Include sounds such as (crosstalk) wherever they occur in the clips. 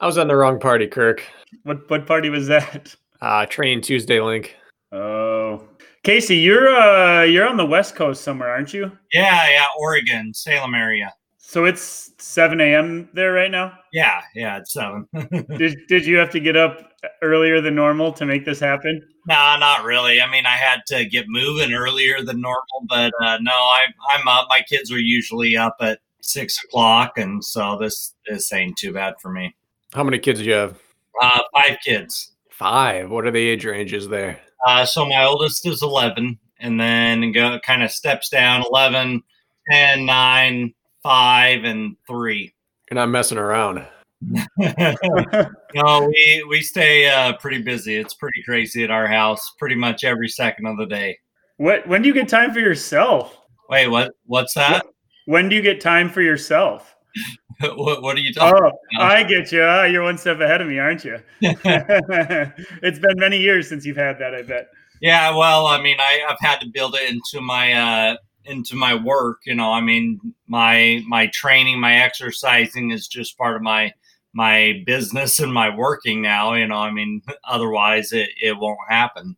I was on the wrong party, Kirk. What what party was that? Uh, Train Tuesday link. Oh, Kacey, you're uh you're on the West Coast somewhere, aren't you? Yeah, yeah, Oregon, Salem area. So it's 7 a.m. there right now. Yeah, yeah, it's seven. (laughs) Did did you have to get up earlier than normal to make this happen? nah, not really. I mean, I had to get moving earlier than normal, but uh, no, I, I'm up. My kids are usually up at six o'clock, and so this this ain't too bad for me. How many kids do you have? Uh, five kids. Five. What are the age ranges there? Uh, so my oldest is 11, and then go kind of steps down 11, 10, 9, 5, and 3. You're not messing around. (laughs) no, we we stay uh, pretty busy. It's pretty crazy at our house, pretty much every second of the day. What when do you get time for yourself? Wait, what? What's that? When do you get time for yourself? (laughs) what, what are you talking? Oh, I get you. Ah, You're one step ahead of me, aren't you? (laughs) (laughs) it's been many years since you've had that. I bet. Yeah, well, I mean, I, I've had to build it into my uh, into my work. You know, I mean, my my training, my exercising is just part of my my business and my working now. You know, I mean, otherwise it it won't happen.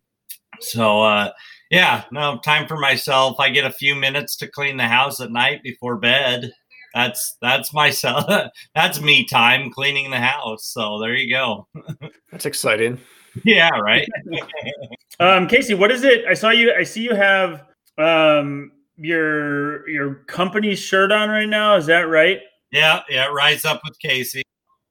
So, uh, yeah, no time for myself. I get a few minutes to clean the house at night before bed. That's that's myself. (laughs) That's me time cleaning the house. So there you go. That's exciting. yeah, right. (laughs) Um, Kacey, what is it? I saw you. I see you have um, your your company's shirt on right now. Is that right? yeah, yeah. Rise up with Kacey.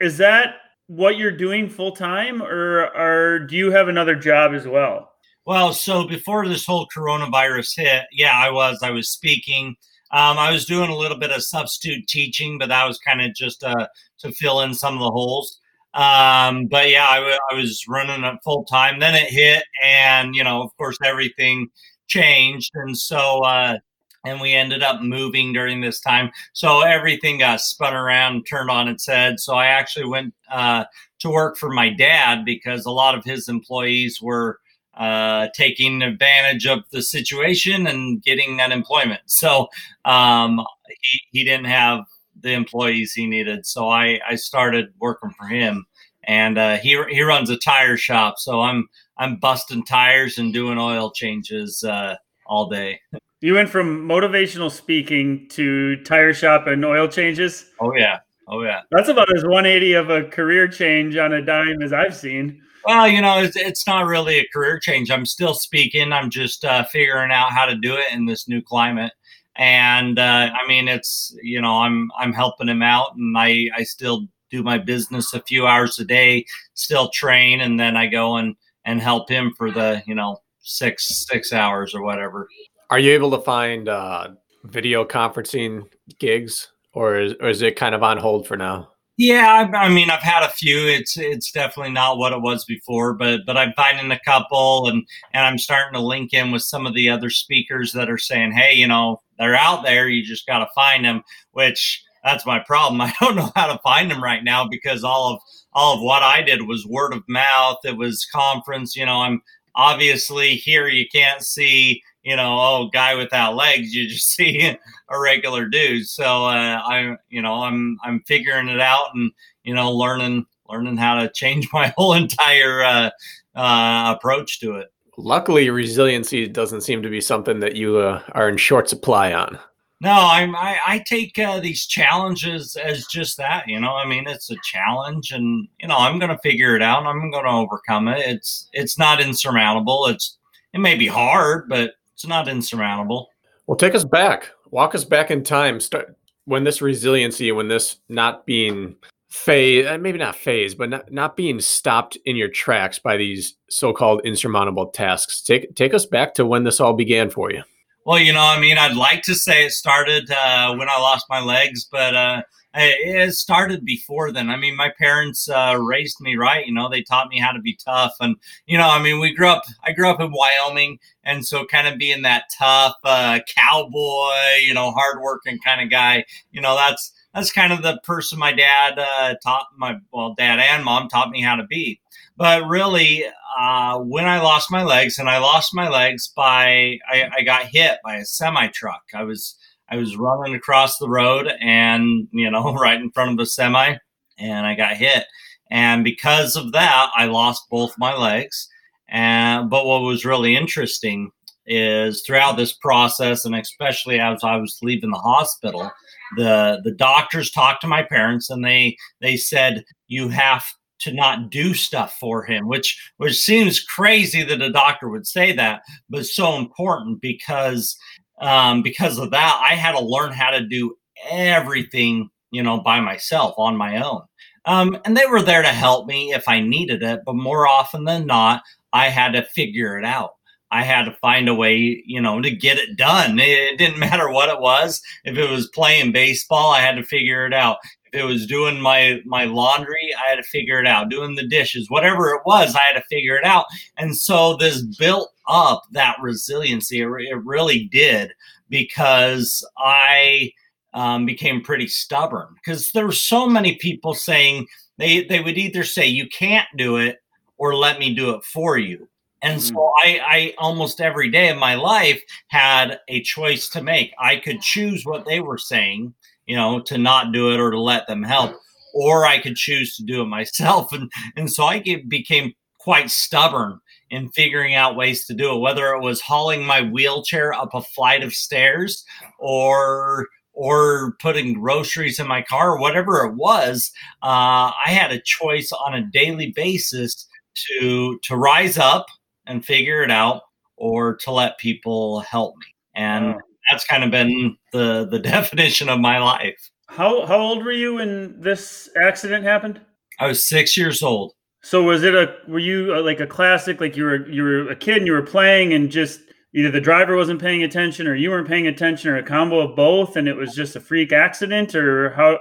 Is that what you're doing full time, or or do you have another job as well? Well, so before this whole coronavirus hit, yeah, I was. I was speaking. Um, I was doing a little bit of substitute teaching, but that was kind of just uh, to fill in some of the holes. Um, but yeah, I, w- I was running it full time. Then it hit, and you know, of course, everything changed, and so uh, and we ended up moving during this time. So everything got spun around, turned on its head. So I actually went uh, to work for my dad because a lot of his employees were uh, taking advantage of the situation and getting unemployment. So um, he, he didn't have the employees he needed. So I, I started working for him. And uh, he, he runs a tire shop. So I'm I'm busting tires and doing oil changes uh, all day. You went from motivational speaking to tire shop and oil changes. Oh yeah. Oh yeah. That's about as 180 of a career change on a dime as I've seen. Well, you know, it's, it's not really a career change. I'm still speaking. I'm just uh, figuring out how to do it in this new climate. And uh, I mean, it's you know, I'm I'm helping him out, and I I still do my business a few hours a day, still train, and then I go and and help him for the you know six six hours or whatever. Are you able to find uh, video conferencing gigs, or is, or is it kind of on hold for now? Yeah, I, I mean, I've had a few. It's it's definitely not what it was before, but but I'm finding a couple, and and I'm starting to link in with some of the other speakers that are saying, hey, you know, they're out there. You just got to find them. Which that's my problem. (laughs) I don't know how to find them right now because all of all of what I did was word of mouth. It was conference. You know, I'm obviously here. You can't see you know, oh, guy without legs, you just (laughs) see a regular dude. So uh, I, you know, I'm I'm figuring it out and you know, learning learning how to change (laughs) my whole entire uh, uh, approach to it. Luckily, resiliency doesn't seem to be something that you uh, are in short supply on. No, I'm I, I take uh, these challenges as just that. You know, I mean, it's a challenge, and you know, I'm going to figure it out. and I'm going to overcome it. It's it's not insurmountable. It's it may be hard, but it's not insurmountable. Well, take us back. Walk us back in time. Start when this resiliency, when this not being phase, maybe not phase, but not, not being stopped in your tracks by these so-called insurmountable tasks. Take take us back to when this all began for you. Well, you know, I mean, I'd like to say it started uh, when I lost my legs, but uh, it started before then. I mean, my parents uh, raised me right. You know, they taught me how to be tough, and you know, I mean, we grew up. I grew up in Wyoming, and so kind of being that tough uh, cowboy, you know, hardworking kind of guy. You know, that's that's kind of the person my dad uh, taught my well, dad and mom taught me how to be. But really, uh, when I lost my legs, and I lost my legs by I, I got hit by a semi truck. I was I was running across the road, and you know, (laughs) right in front of the semi, and I got hit. And because of that, I lost both my legs. And but what was really interesting is throughout this process, and especially as I was leaving the hospital, the the doctors talked to my parents, and they they said you have to not do stuff for him, which which seems crazy that a doctor would say that, but so important because um, because of that, I had to learn how to do everything, you know, by myself on my own. Um, and they were there to help me if I needed it, but more often than not, I had to figure it out. I had to find a way, you know, to get it done. It didn't (laughs) matter what it was. If it was playing baseball, I had to figure it out it was doing my my laundry i had to figure it out. Doing the dishes whatever it was i had to figure it out. And so this built up that resiliency. It, it really did because i um, became pretty stubborn. Because there were so many people saying they they would either say you can't do it or let me do it for you. And so mm-hmm. I, I almost every day of my life had a choice to make. I could choose what they were saying, you know, to not do it or to let them help, or I could choose to do it myself. (laughs) And and so I get, became quite stubborn in figuring out ways to do it, whether it was hauling my wheelchair up a flight of stairs or or putting groceries in my car, whatever it was. Uh, I had a choice on a daily basis to to rise up and figure it out, or to let people help me. And wow that's kind of been the the (laughs) definition of my life. How how old were you when this accident happened? I was six years old. So was it a were you a, like a classic like you were you were a kid and you were playing and just either the driver wasn't paying attention or you weren't paying attention or a combo of both and it was just a freak accident or how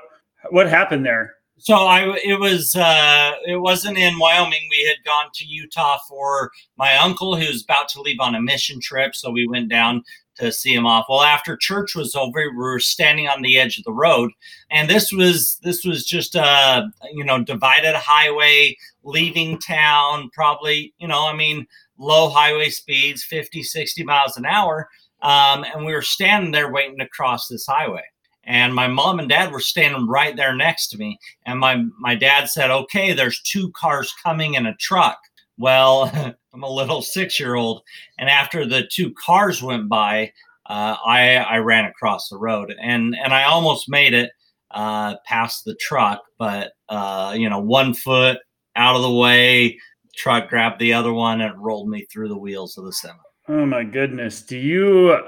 what happened there? So I it was uh, it wasn't in Wyoming. We had gone to Utah for my uncle who's about to leave on a mission trip. So we went down to see him off. Well, after church was over, we were standing on the edge of the road, and this was this was just a you know divided highway leaving town. Probably you know I mean low highway speeds, 50, 60 miles an hour, um, and we were standing there waiting to cross this highway. And my mom and dad were standing right there next to me. And my my dad said, "Okay, there's two cars coming in a truck." Well, (laughs) I'm a little six year old. And after the two cars went by, uh, I, I ran across the road and, and I almost made it uh, past the truck, but, uh, you know, one foot out of the way, truck grabbed the other one and rolled me through the wheels of the semi. Oh my goodness. Do you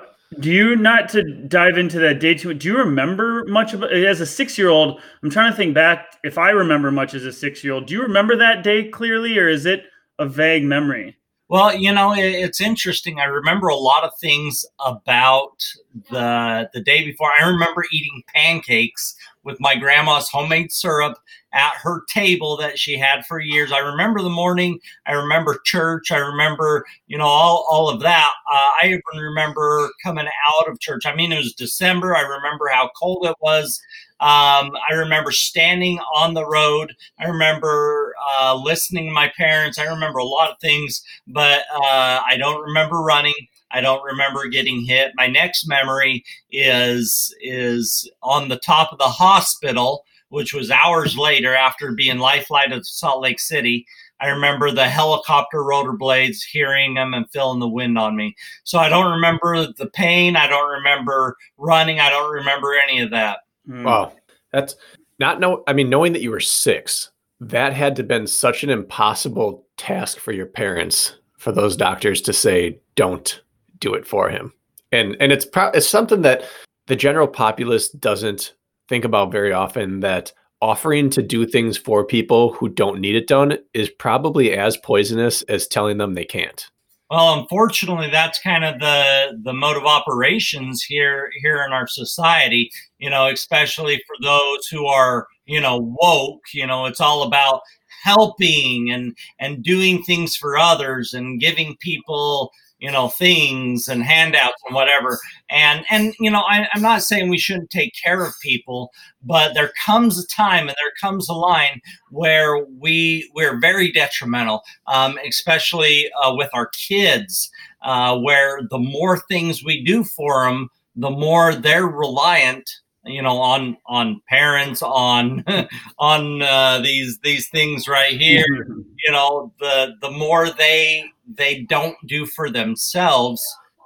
do you not to dive into that day too? Do you remember much of as a six year old? I'm trying to think back if I remember much as a six year old. Do you remember that day clearly, or is it a vague memory? Well, you know, it's interesting. I remember a lot of things about the the day before. I remember eating pancakes with my grandma's homemade syrup at her table that she had for years. I remember the morning. I remember church. I remember, you know, all, all of that. Uh, I even remember coming out of church. I mean, it was December. I remember how cold it was. Um, I remember standing on the road. I remember uh, listening to my parents. I remember a lot of things, but uh, I don't remember running. I don't remember getting hit. My next memory is is on the top of the hospital, which was hours later after being life flight to Salt Lake City. I remember the helicopter rotor blades, hearing them and feeling the wind on me. So I don't remember the pain. I don't remember running. I don't remember any of that. Mm. Wow, that's not know. I mean, knowing that you were six, that had to have been such an impossible task for your parents, for those doctors to say, "Don't do it for him." And and it's pro- it's something that the general populace doesn't think about very often. That offering to do things for people who don't need it done is probably as poisonous as telling them they can't. Well, unfortunately, that's kind of the the mode of operations here here in our society. You know, especially for those who are you know woke. You know, it's all about helping and and doing things for others and giving people you know things and handouts and whatever. And and you know I, i'm not saying we shouldn't take care of people but there comes a time and there comes a line where we we're very detrimental um, especially uh, with our kids uh, where the more things we do for them the more they're reliant you know on on parents on (laughs) on uh, these these things right here. (laughs) You know the the more they they don't do for themselves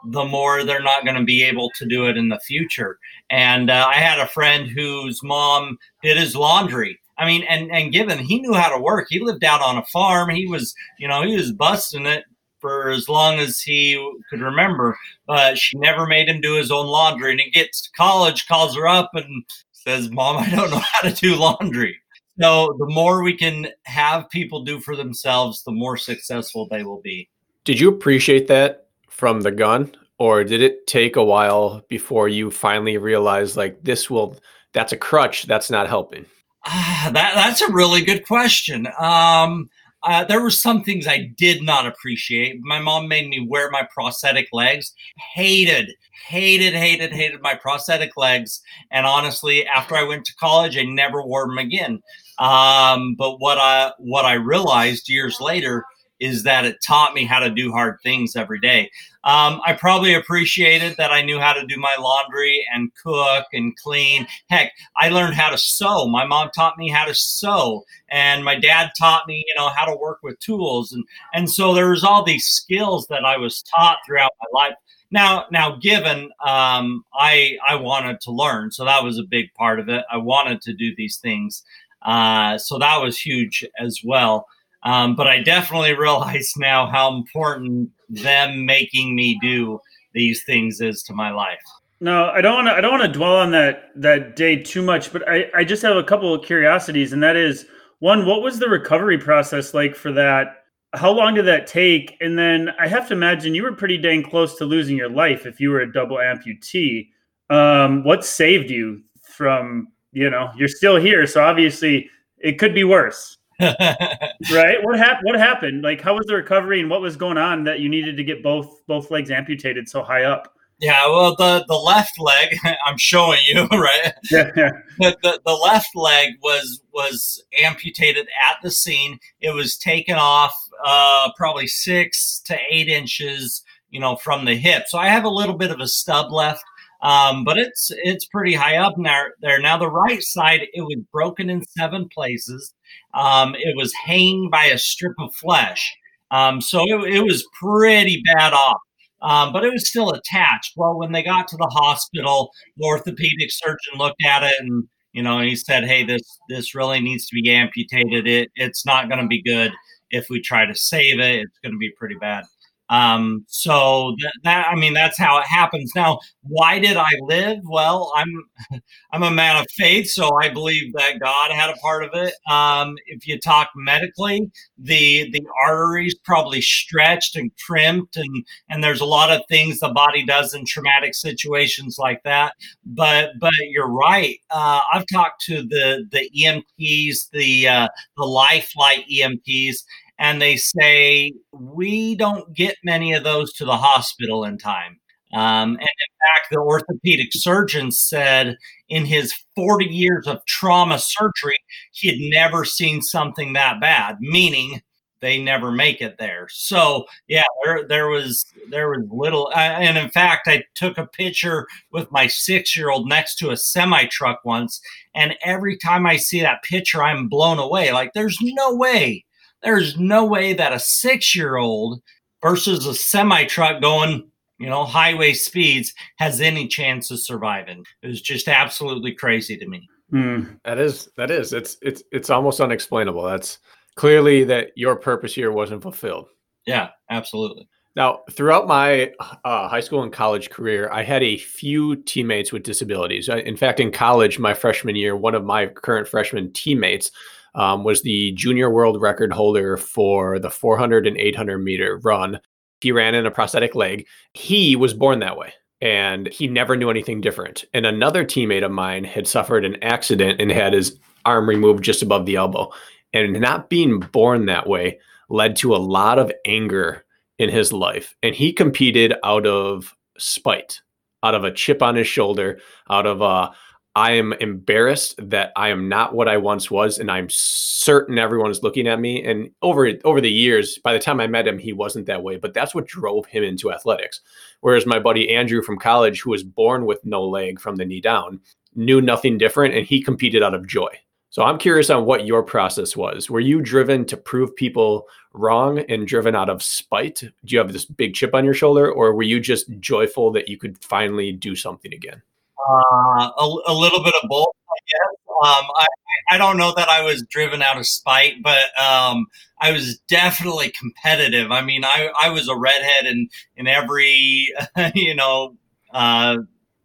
the more they're not going to be able to do it in the future. And uh, i had a friend whose mom did his laundry. I mean and and given he knew how to work. He lived out on a farm. He was you know he was busting it for as long as he could remember, but she never made him do his own laundry. And he gets to college, calls her up, and says, Mom, I don't (laughs) know how to do laundry. So the more we can have people do for themselves, the more successful they will be. Did you appreciate that from the gun? Or did it take a while before you finally realized like this will that's a crutch, that's not helping? Ah, that that's a really good question. Um, uh, there were some things I did not appreciate. My mom made me wear my prosthetic legs. Hated, hated, hated, hated my prosthetic legs. And honestly, after I went to college, I never wore them again. Um, but what I what I realized years later is that it taught me how to do hard things every day. Um, I probably appreciated that I knew how to do my laundry and cook and clean. Heck, I learned how to sew. My mom taught me how to sew, and my dad taught me, you know, how to work with tools. And and so there was all these skills that I was taught throughout my life. Now, now, given um, I I wanted to learn, so that was a big part of it. I wanted to do these things, uh, so that was huge as well. Um, but I definitely realize now how important them making me do these things is to my life. No, I don't want to. I don't want to dwell on that that day too much. But I, I just have a couple of curiosities, and that is one: what was the recovery process like for that? How long did that take? And then I have to imagine you were pretty dang close to losing your life if you were a double amputee. Um, what saved you from? You know, you're still here, so obviously it could be worse. Right? What happened? What happened? Like, how was the recovery, and what was going on that you needed to get both both legs amputated so high up? Yeah, well, the the left leg, (laughs) I'm showing you, (laughs) right? Yeah, yeah. The, the, the left leg was was amputated at the scene. It was taken off uh, probably six to eight inches, you know, from the hip. So I have a little bit of a stub left. Um, but it's it's pretty high up there. There now, the right side it was broken in seven places. Um, it was hanging by a strip of flesh, um, so it, it, was pretty bad off. Um, but it was still attached. Well, when they got to the hospital, the orthopedic surgeon looked at it and you know he said, "Hey, this this really needs to be amputated. It it's not going to be good if we try to save it. It's going to be pretty bad." Um, so that, I mean, that's how it happens. Now, why did I live? Well, I'm (laughs) I'm a man of faith, so I believe that God had a part of it. Um, if you talk medically, the the arteries probably stretched and crimped, and and there's a lot of things the body does in traumatic situations like that. But but you're right. Uh, I've talked to the the EMTs, the uh, the Lifeline EMTs, and they say we don't get many of those to the hospital in time. Um, and in fact, the orthopedic surgeon said in his 40 years of trauma surgery, he had never seen something that bad, meaning they never make it there. So yeah, there, there was there was little, uh, and in fact, I took a picture with my six year old next to a semi truck once, and every time I see that picture, I'm blown away. Like, there's no way there's no way that a six year old versus a semi truck going, you know, highway speeds has any chance of surviving. It was just absolutely crazy to me. Mm. That is, that is, it's, it's, it's almost unexplainable. That's clearly that your purpose here wasn't fulfilled. Yeah, absolutely. Now, throughout my uh, high school and college career, I had a few teammates with disabilities. In fact, in college, my freshman year, one of my current freshman teammates um, was the junior world record holder for the 400 and 800 meter run. He ran in a prosthetic leg. He was born that way and he never knew anything different. And another teammate of mine had suffered an accident and had his arm removed just above the elbow. And not being born that way led to a lot of anger in his life. And he competed out of spite, out of a chip on his shoulder, out of a I am embarrassed that I am not what I once was, and I'm certain everyone is looking at me. And over over the years, by the time I met him, he wasn't that way. But that's what drove him into athletics. Whereas my buddy Andrew from college, who was born with no leg from the knee down, knew nothing different, and he competed out of joy. So I'm curious on what your process was. Were you driven to prove people wrong and driven out of spite? Do you have this big chip on your shoulder, or were you just joyful that you could finally do something again? Uh, a, a, little bit of both, I guess. Um, I, I don't know that I was driven out of spite, but um, I was definitely competitive. I mean, I, I was a redhead in, in every, (laughs) you know, uh,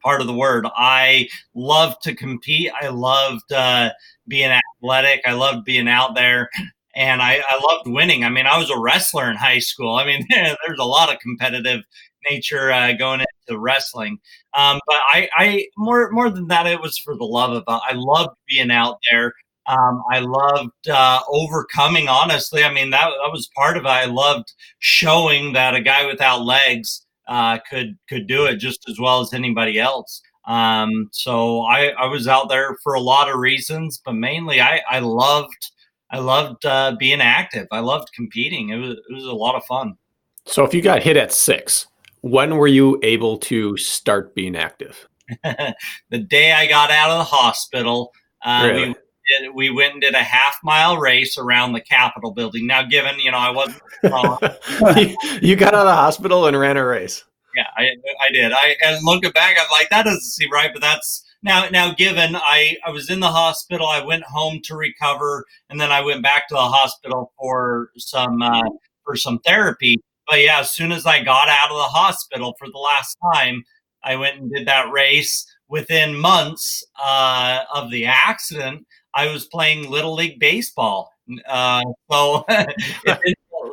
part of the word. I loved to compete. I loved uh, being athletic. I loved being out there. And I, I loved winning. I mean, I was a wrestler in high school. I mean, (laughs) there's a lot of competitive nature uh, going into wrestling. Um, but I, I more more than that, it was for the love of it. I loved being out there. Um, I loved uh, overcoming. Honestly, I mean that that was part of it. I loved showing that a guy without legs uh, could could do it just as well as anybody else. Um, so I, I was out there for a lot of reasons, but mainly I, I loved I loved uh, being active. I loved competing. It was it was a lot of fun. So if you got hit at six, when were you able to start being active? (laughs) the day I got out of the hospital, uh, really? we did, we went and did a half mile race around the Capitol building. Now, given you know I wasn't, (laughs) you got out of the hospital and ran a race. Yeah, I, I did. I and looking back, I'm like that doesn't seem right, but that's now now given I I was in the hospital. I went home to recover, and then I went back to the hospital for some uh, for some therapy. But yeah, as soon as I got out of the hospital for the last time, I went and did that race. Within months uh, of the accident, I was playing little league baseball. Uh, so (laughs) (laughs)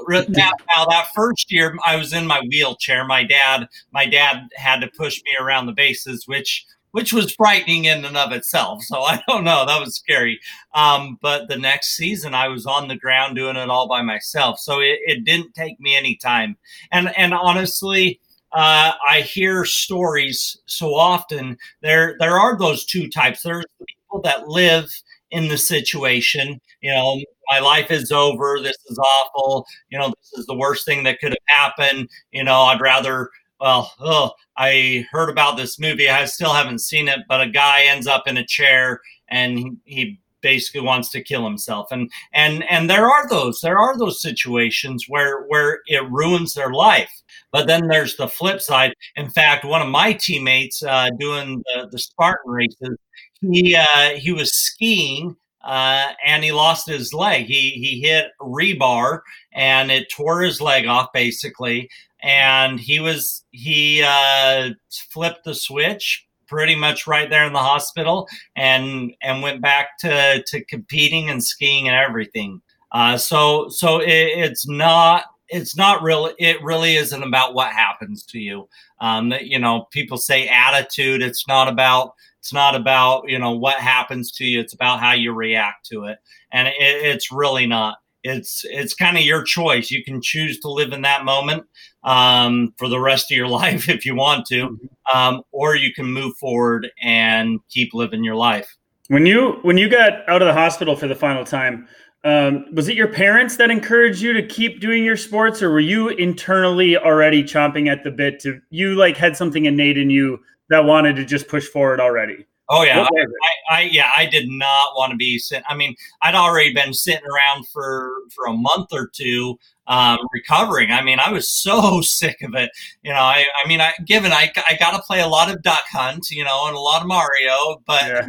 now, now, that first year, I was in my wheelchair. My dad, my dad had to push me around the bases, which which was frightening in and of itself. So I don't know, that was scary. Um, but the next season, I was on the ground doing it all by myself, so it, it didn't take me any time. And and honestly, uh, I hear stories so often. There there are those two types. There's people that live in the situation. You know, my life is over. This is awful. You know, this is the worst thing that could have happened. You know, I'd rather well, I heard about this movie. I still haven't seen it, but a guy ends up in a chair and he, he basically wants to kill himself. And and and there are those there are those situations where where it ruins their life. But then there's the flip side. In fact, one of my teammates uh, doing the, the Spartan races, he uh, he was skiing uh, and he lost his leg. He he hit rebar and it tore his leg off basically and he was he uh, flipped the switch pretty much right there in the hospital and and went back to to competing and skiing and everything. Uh, so so it, it's not it's not really it really isn't about what happens to you. Um, that you know people say attitude. It's not about it's not about you know what happens to you. It's about how you react to it, and it, it's really not it's it's kind of your choice. You can choose to live in that moment um, for the rest of your (laughs) life if you want to, mm-hmm. um, or you can move forward and keep living your life. When you when you got out of the hospital for the final time, um, was it your parents that encouraged you to keep doing your sports, or were you internally already chomping at the bit to you like had something innate in you that wanted to just push forward already? Oh yeah, I, I, yeah, I did not want to be sitting. I mean, I'd already been sitting around for for a month or two, um, recovering. I mean, I was so (laughs) sick of it. You know, I, I mean, I given I, I got to play a lot of Duck Hunt, you know, and a lot of Mario, but yeah.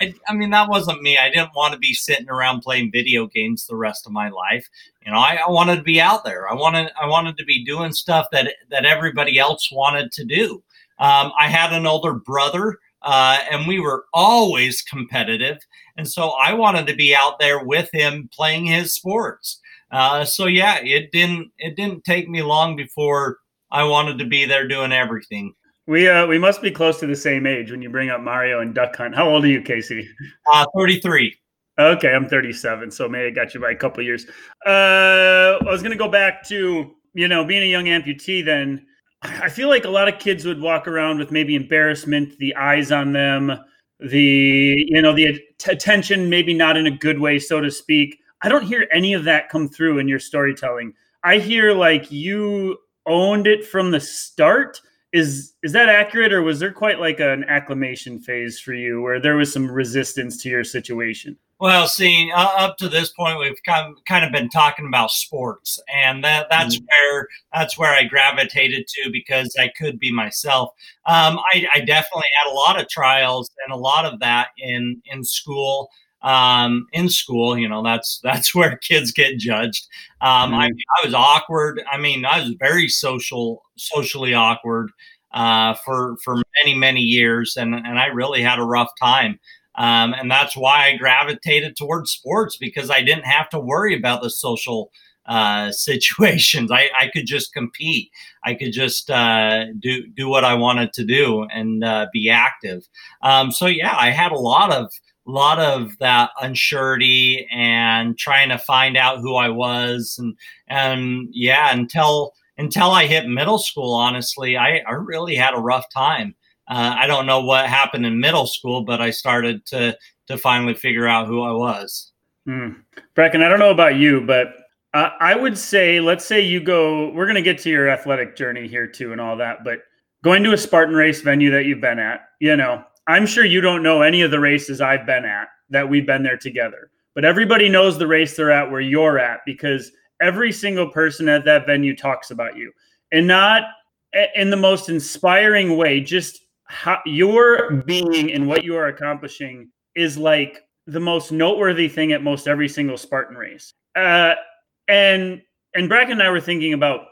I, I mean, that wasn't me. I didn't want to be sitting around playing video games the rest of my life. You know, I, I wanted to be out there. I wanted I wanted to be doing stuff that that everybody else wanted to do. Um, I had an older brother uh, and we were always competitive. And so I wanted to be out there with him playing his sports. Uh, so yeah, it didn't it didn't take me long before I wanted to be there doing everything. We uh we must be close to the same age when you bring up Mario and Duck Hunt. How old are you, Kacey? Uh, 33. Okay, I'm 37, so maybe I got you by a couple years. Uh, I was gonna go back to you know being a young amputee. Then I feel like a lot of kids would walk around with maybe embarrassment, the eyes on them, the you know the attention, maybe not in a good way, so to speak. I don't hear any of that come through in your storytelling. I hear like you owned it from the start is is that accurate or was there quite like an acclimation phase for you where there was some resistance to your situation well seeing uh, up to this point we've kind of, kind of been talking about sports and that that's mm-hmm. where that's where i gravitated to because i could be myself um, I, I definitely had a lot of trials and a lot of that in in school um, in school. You know, that's (laughs) that's where kids get judged. Um, mm-hmm. I, I was awkward. I mean, I was very social, socially awkward uh, for for many many years, and and I really had a rough time. Um, and that's why I gravitated towards sports because I didn't have to worry about the social uh, (laughs) situations. I, I could just compete. I could just uh, do do what I wanted to do and uh, be active. Um, so yeah, I had a lot of lot of that unsurety and trying to find out who I was and and yeah until until I hit middle school honestly I, I really had a rough time uh, I don't know what happened in middle school but I started to to finally figure out who I was hmm. Bracken I don't know about you but uh, I would say let's say you go we're to get to your athletic journey here too and all that but going to a Spartan race venue that you've been at you know I'm sure you don't know any of the races I've been at that we've been there together, but everybody knows the race they're at where you're at because every single person at that venue talks about you and not in the most inspiring way. Just how your being and what you are accomplishing is like the most noteworthy thing at most every single Spartan race. Uh, and and Bracken and I were thinking about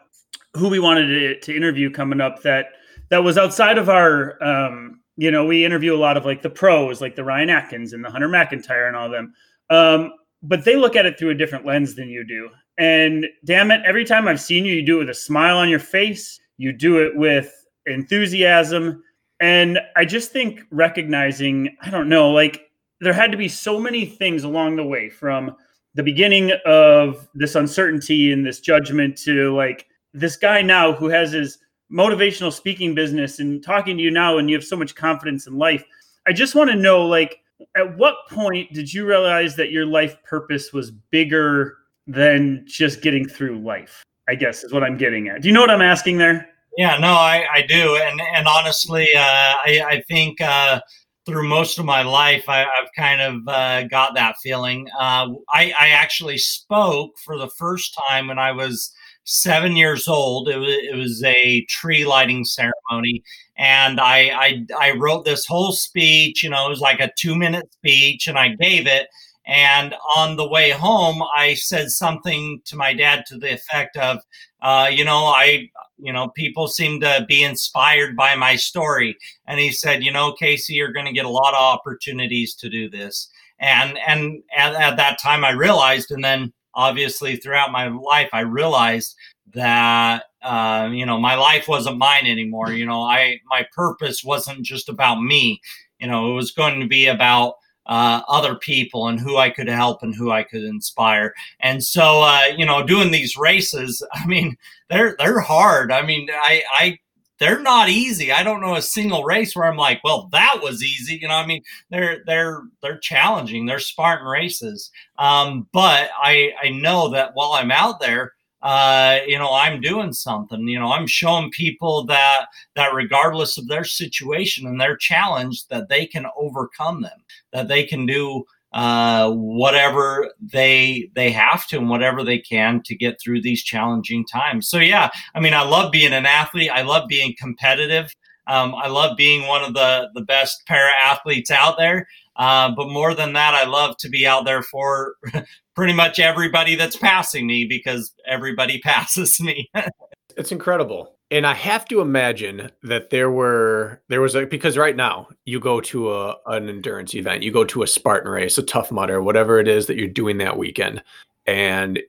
who we wanted to, to interview coming up that that was outside of our um, you know, we interview a lot of like the pros, like the Ryan Atkins and the Hunter McIntyre and all them. Um, but they look at it through a different lens than you do. And damn it, every time I've seen you, you do it with a smile on your face. You do it with enthusiasm. And I just think recognizing, I don't know, like there had to be so many things along the way from the beginning of this uncertainty and this judgment to like this guy now who has his motivational speaking business and talking to you now and you have so much confidence in life i just want to know like at what point did you realize that your life purpose was bigger than just getting through life i guess is what i'm getting at. Do you know what i'm asking there? Yeah no i, I do. And and honestly uh, I, I think uh, through most of my life, I, have kind of uh, got that feeling. Uh, I, I, actually spoke for the first time when I was seven years old. It was, it was a tree lighting ceremony. And I, I, I wrote this whole speech, you know, it was like a two minute speech, and I gave it. And on the way home, I said something to my dad to the effect of, uh, you know, I, you know, people seem to be inspired by my story. And he said, you know, Kacey, you're going to get a lot of opportunities to do this. And and at, at that time, I realized, and then obviously throughout my life i realized that uh, you know my life wasn't mine anymore you know i my purpose wasn't just about me you know it was going to be about uh, other people and who i could help and who i could inspire. And so uh, you know doing these races (laughs) i mean they're they're hard. I mean i i they're not easy. I don't know a single race where I'm like, well, that was easy. You know, I mean, they're they're they're challenging. They're Spartan races. Um, but I I know that while I'm out there, uh, you know, I'm doing something. You know, I'm showing people that that regardless of their situation and their challenge, that they can overcome them. That they can do uh, whatever they they have to and whatever they can to get through these challenging times. So yeah, I mean, I love being an athlete. I love being competitive. Um, I love being one of the the best para athletes out there. Uh, but more than that, I love to be out there for (laughs) pretty much everybody that's passing me because everybody (laughs) passes me. (laughs) it's incredible. And I have to imagine that there were there was a because right now you go to a an endurance event, you go to a Spartan race, a Tough Mudder, whatever it is that you're doing that weekend, and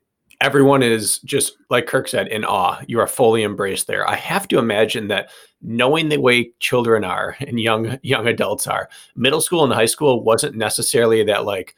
everyone is just like Kirk said in awe. You are fully embraced there. I have to imagine that knowing the way children are and young young adults are, middle school and high school wasn't necessarily that like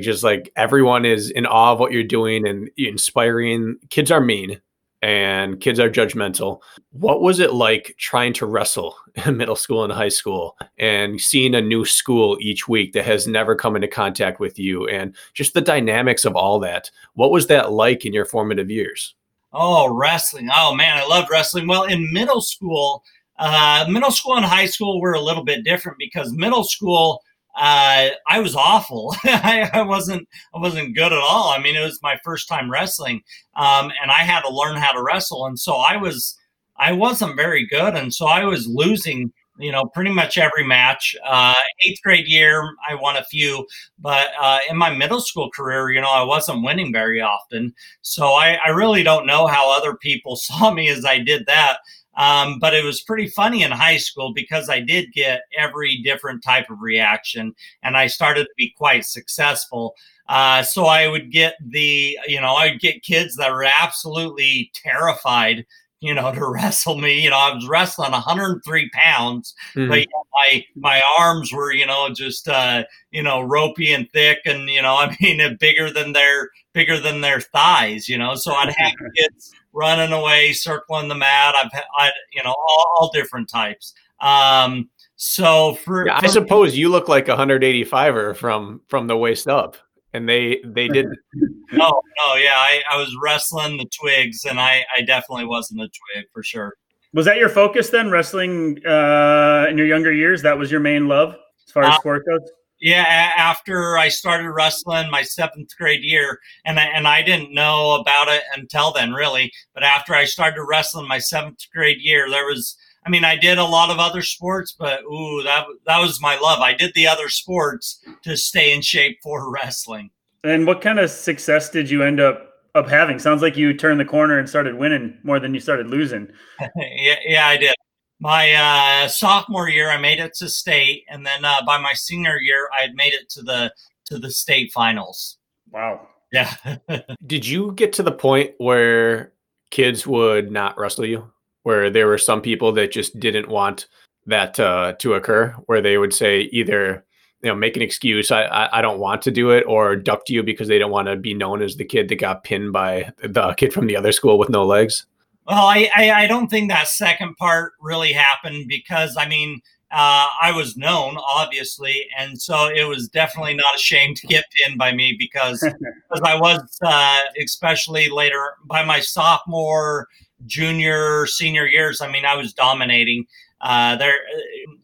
just like everyone is in awe of what you're doing and inspiring. Kids are mean and kids are judgmental. What was it like trying to wrestle (laughs) in middle school and high school and seeing a new school each week that has never come into contact with you and just the dynamics of all that? What was that like in your formative years? Oh, wrestling. Oh, man, I loved wrestling. Well, in middle school, uh, middle school and high school were a little bit different because middle school, uh, I was awful. (laughs) I, I, wasn't I wasn't good at all. I mean, it was my first time wrestling, um, and I had to learn how to wrestle, and so I was I wasn't very good, and so I was losing. You know, pretty much every match. Uh, eighth grade year, I won a few, but uh, in my middle school career, you know, I wasn't winning very often. So I, I really don't know how other people (laughs) saw me as I did that. Um, but it was pretty funny in high school because I did get every different type of reaction and I started to be quite successful. Uh, so I would get the, you know, I'd get kids that were absolutely terrified, you know, (laughs) to wrestle me. You know, I was wrestling 103 pounds, mm-hmm. but my my arms were, you know, just uh, you know, ropey and thick, and you know, (laughs) I mean, bigger than their bigger than their thighs. You know, so I'd have (laughs) kids running away, circling the mat. I've had, I, you know, all, all different types. Um, so for, yeah, I suppose you look like a 185er from from the waist up, and they they did. (laughs) no, no, yeah, I, I was wrestling the twigs, and I I definitely wasn't a twig for sure. Was that your focus then, wrestling uh, in your younger years? That was your main love as far as uh, sport goes yeah after i started wrestling my seventh grade year and I, and I didn't know about it until then really but after i started wrestling my seventh grade year there was i mean i did a lot of other sports but ooh that that was my love. I did the other sports to stay in shape for (laughs) wrestling. And what kind of success did you end up up having? Sounds like you turned the corner and started winning more than you started losing. (laughs) Yeah yeah i did my uh, sophomore year, I made it to state, and then uh, by my senior year, I had made it to the to the state finals. Wow. Yeah. (laughs) Did you get to the point where kids would not wrestle you? Where there were some people that just didn't want that uh, to occur, where they would say either you know make an excuse, I, I I don't want to do it, or duck to you because they don't want to be known as the kid that got pinned by the kid from the other school with no legs. Well, I, I, I don't think that second part really happened because I mean uh, I was known obviously, and so it was definitely not ashamed to get pinned by me because (laughs) because I was uh, especially later by my sophomore, junior, senior years. I mean, I was dominating. Uh, there,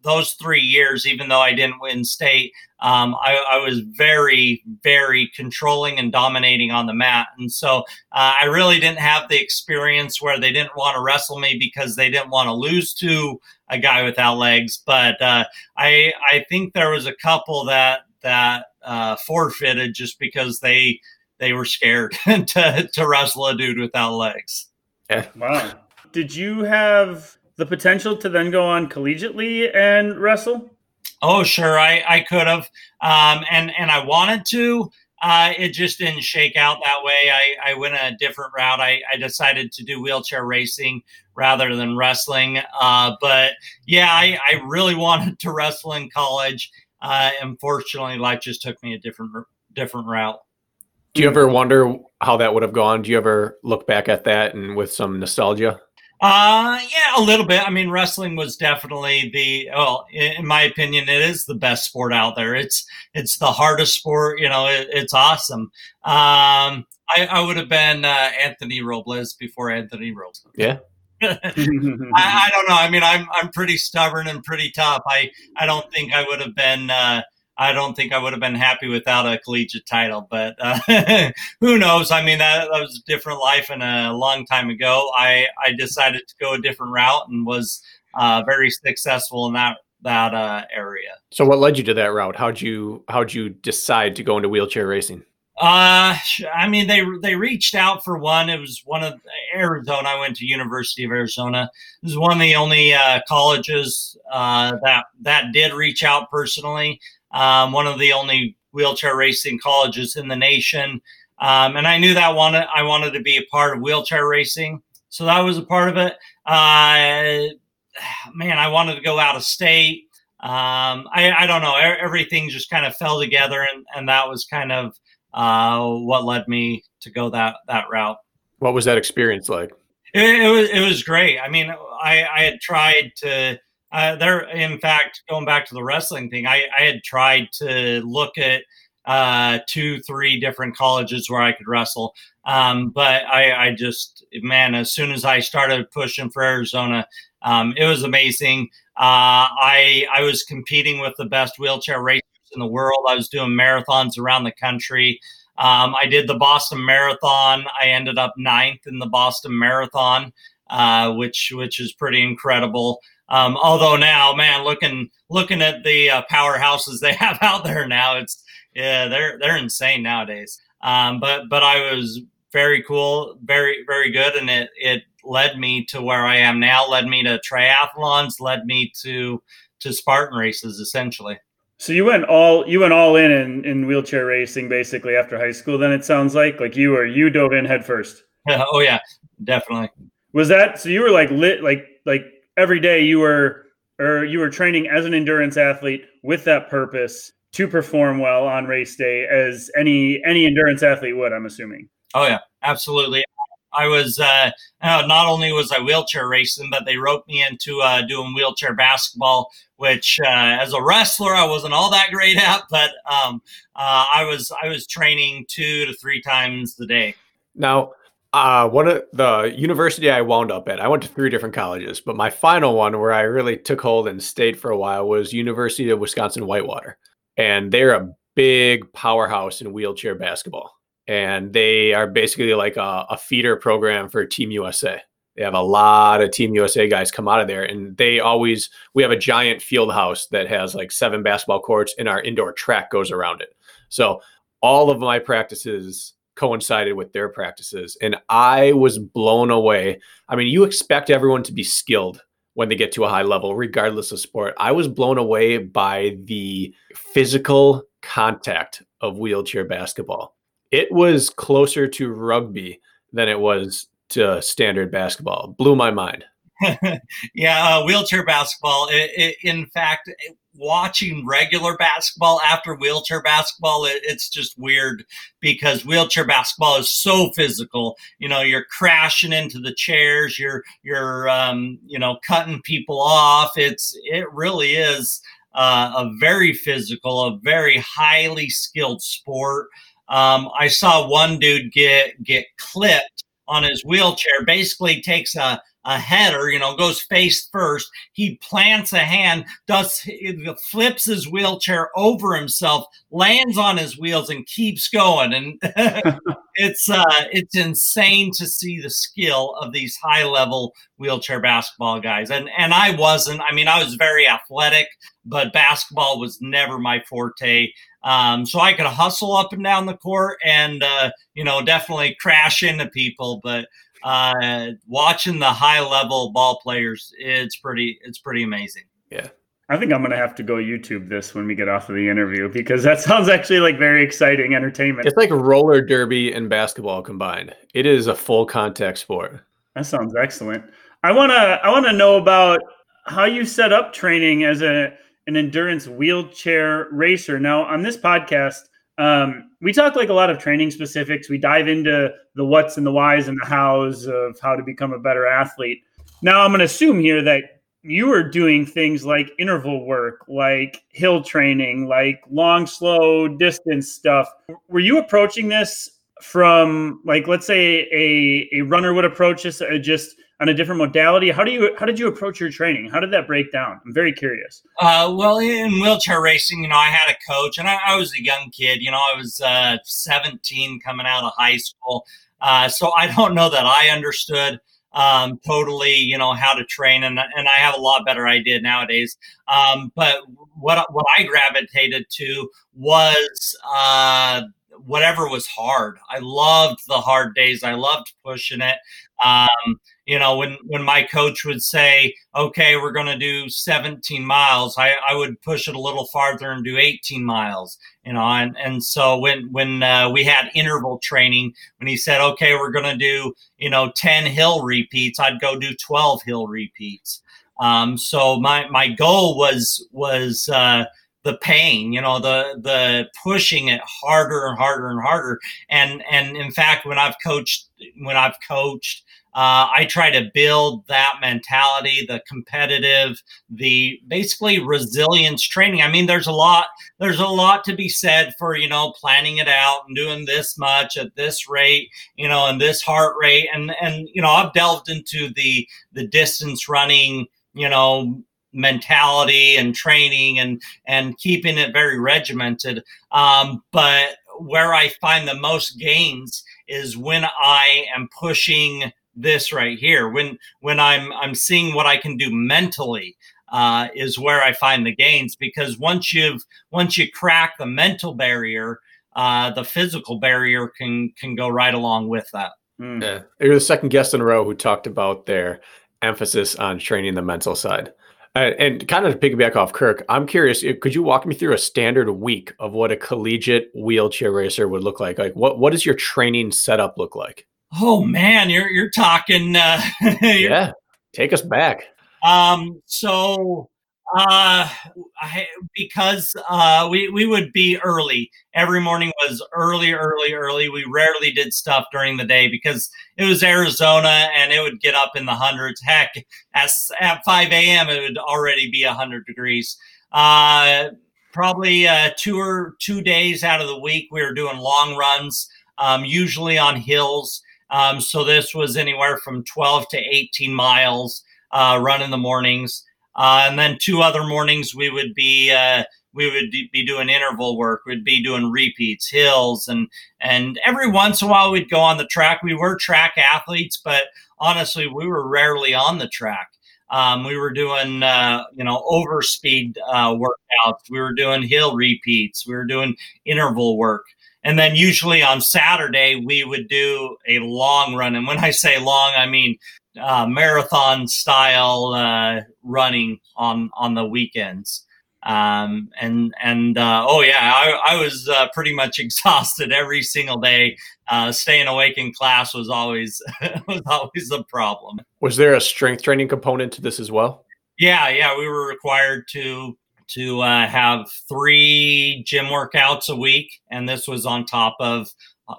those three years, even though I didn't win state, um, I, I, was very, very controlling and dominating on the mat. And so uh, I really didn't have the experience where they didn't want to wrestle me because they didn't want to lose to a guy without legs. But uh, I, I think there was a couple that that uh, forfeited just because they they were scared (laughs) to to wrestle a dude without legs. Yeah. Wow. Did you have the potential to then go on collegiately and wrestle? Oh, sure, I, I could have, um, and and I wanted to. Uh, it just didn't shake out that way. I, I went a different route. I, I decided to do wheelchair racing rather than wrestling. Uh, but yeah, I, I really (laughs) wanted to wrestle in college. Uh, unfortunately, life just took me a different different route. Do you ever wonder how that would have gone? Do you ever look back at that and with some nostalgia? Uh, yeah, a little bit. I mean, wrestling was definitely the well, in my opinion, it is the best sport out there. It's it's the hardest sport. You know, it, it's awesome. Um, I, I would have been uh, Anthony Robles before Anthony Robles. Yeah. (laughs) I, I, (laughs) don't know. I mean, I'm I'm pretty stubborn and pretty tough. I I don't think I would have been. Uh, I don't think I would have been happy without a collegiate title, but uh, (laughs) who knows? I mean, that, that, was a different life and a long time ago. I, I decided to go a different route and was uh, very successful in that that uh, area. So, what led you to that route? How'd you how'd you decide to go into wheelchair racing? Uh, I mean, they they reached out for one. It was one of Arizona. I went to University of Arizona. It was one of the only uh, colleges uh, that that did reach out personally. Um, one of the only wheelchair racing colleges in the nation, um, and I knew that wanted I wanted to be a part of wheelchair racing, so that was a part of it. Uh, man, I wanted to go out of state. Um, I, I don't know. Everything just kind of fell together, and, and that was kind of uh, what led me to go that that route. What was that experience like? It, it was it was great. I mean, I, I had tried to uh, there. In fact, going back to the wrestling thing, I, I had tried to look at uh, two, three different colleges where I could wrestle. Um, but I, I just, man, as soon as I started pushing for Arizona, um, it was amazing. Uh, I I was competing with the best wheelchair racers in the world. I was doing marathons around the country. Um, I did the Boston Marathon. I ended up ninth in the Boston Marathon, uh, which which is pretty incredible. Um, although now, man, looking looking at the uh, powerhouses they (laughs) have out there now, it's yeah, they're they're insane nowadays. Um, but but I was very cool, very very good, and it it led me to where I am now. Led me to triathlons. Led me to to Spartan races, essentially. So you went all you went all in, in in wheelchair racing basically after high school. Then it sounds like like you were you dove in head first. (laughs) oh yeah, definitely. Was that so? You were like lit like like every day you were or you were training as an endurance athlete with that purpose to perform well on race day as any any endurance athlete would. I'm assuming. Oh yeah, absolutely. I was uh, not only was I wheelchair racing, but they roped me into uh, doing wheelchair basketball, which uh, as a wrestler I wasn't all that great (laughs) at, but um, uh, I was I was training two to three times a day. Now, uh, one of the university I wound up at, I went to three different colleges, but my final one where I really took hold and stayed for a while was University of Wisconsin Whitewater, and they're a big powerhouse in wheelchair basketball and they are basically like a, a, feeder program for Team USA. They have a lot of Team USA guys come out of there, and they always we have a giant field house that has like seven basketball courts, and our indoor track goes around it. So all of my practices coincided with their practices, and I was blown away. I mean, you expect everyone to be skilled when they get to a high level, regardless of sport. I was blown away by the physical contact of wheelchair basketball it was closer to rugby than it was to standard basketball. Blew my mind. (laughs) yeah, uh, wheelchair basketball. It, it, in fact, watching regular basketball after wheelchair basketball, it, it's just weird because wheelchair basketball is so physical. You know, you're crashing into the chairs. You're you're um, you know cutting people off. It's it really is uh, a very physical, a very highly skilled sport. Um, I saw one dude get get clipped on his wheelchair. Basically, takes a a header, you know, goes face first. He plants a hand, does flips his wheelchair over himself, lands on his wheels, and keeps going. And (laughs) it's uh, it's insane to see the skill of these high level wheelchair basketball guys. And and I wasn't. I mean, I was very athletic, but basketball was never my forte. Um, so I could hustle up and down the court and, uh, you know, definitely crash into people. But uh, watching the high level ball players, it's pretty, it's pretty amazing. Yeah. I think I'm going to have to go YouTube this when we get off of the interview because that (laughs) sounds actually like very exciting entertainment. It's like roller derby and basketball combined. It is a full contact sport. That sounds excellent. I want to I want to know about how you set up training as a an endurance wheelchair racer. Now, on this podcast, um, we talk like a lot of training specifics. We dive into the what's and the whys and the hows of how to become a better athlete. Now, I'm going to assume here that you are doing things like interval work, like hill training, like long, slow distance stuff. Were you approaching this from like, let's say a, a runner would approach this uh, just on a different modality? How do you how did you approach your training? How did that break down? I'm very curious. Uh, well, in wheelchair racing, you know, I had a coach, and I, I was a young kid. You know, I was uh, 17 coming out of high school, uh, so I don't know that I understood um, totally, you know, how to train, and and I have a lot better idea nowadays. Um, but what what I gravitated to was uh, whatever was hard. I loved the hard days. I loved pushing it. Um, you know, when when my coach would say, "Okay, we're going to do 17 miles," I, I would push it a little farther and do 18 miles. You know, and and so when when uh, we had interval training, when he said, "Okay, we're going to do you know 10 hill repeats," I'd go do 12 hill repeats. Um, so my my goal was was uh, the pain, you know, the the pushing it harder and harder and harder. And and in fact, when I've coached when I've coached uh, I try to build that mentality, the competitive, the basically resilience training. I mean, there's a lot, there's a lot to be said for, you know, planning it out and doing this much at this rate, you know, and this heart rate. And, and, you know, I've delved into the, the distance running, you know, mentality and training and, and keeping it very regimented. Um, but where I find the most gains is when I am pushing this right here when when i'm i'm seeing what i can do mentally uh, is where i find the gains because once you've once you crack the mental barrier uh, the physical barrier can can go right along with that mm. yeah. you're the second guest in a row who talked about their emphasis on training the mental side uh, and kind of to piggyback off Kirk, I'm curious. Could you walk me through a standard week of what a collegiate wheelchair racer would look like? Like, what what does your training setup look like? Oh man, you're you're talking. Uh, (laughs) yeah, take us back. Um, so uh, I, because uh, we we would be early. Every morning was early, early, early. We rarely did stuff during the day because it was Arizona and it would get up in the hundreds. Heck, at at five a.m. it would already be hundred degrees. Uh, probably uh, two or two days out of the week we were doing long runs, um, usually on hills. Um, so this was anywhere from 12 to 18 miles uh, run in the mornings. Uh, and then two other mornings we would be uh, we would be doing interval work. We'd be doing repeats, hills, and and every once in a while we'd go on the track. We were track athletes, but honestly, we were rarely on the track. Um, we were doing uh, you know over speed uh, workouts. We were doing hill repeats. We were doing interval work. And then usually on Saturday, we would do a long run. And when I say long, I mean uh, marathon style uh, running on, on the weekends. Um, and, and, uh, oh yeah, I, I was uh, pretty much (laughs) exhausted every single day. Uh, staying awake in class was always, (laughs) was always a problem. Was there a strength training component to this as well? Yeah. Yeah. We were required to, to uh, have three gym workouts a week, and this was on top of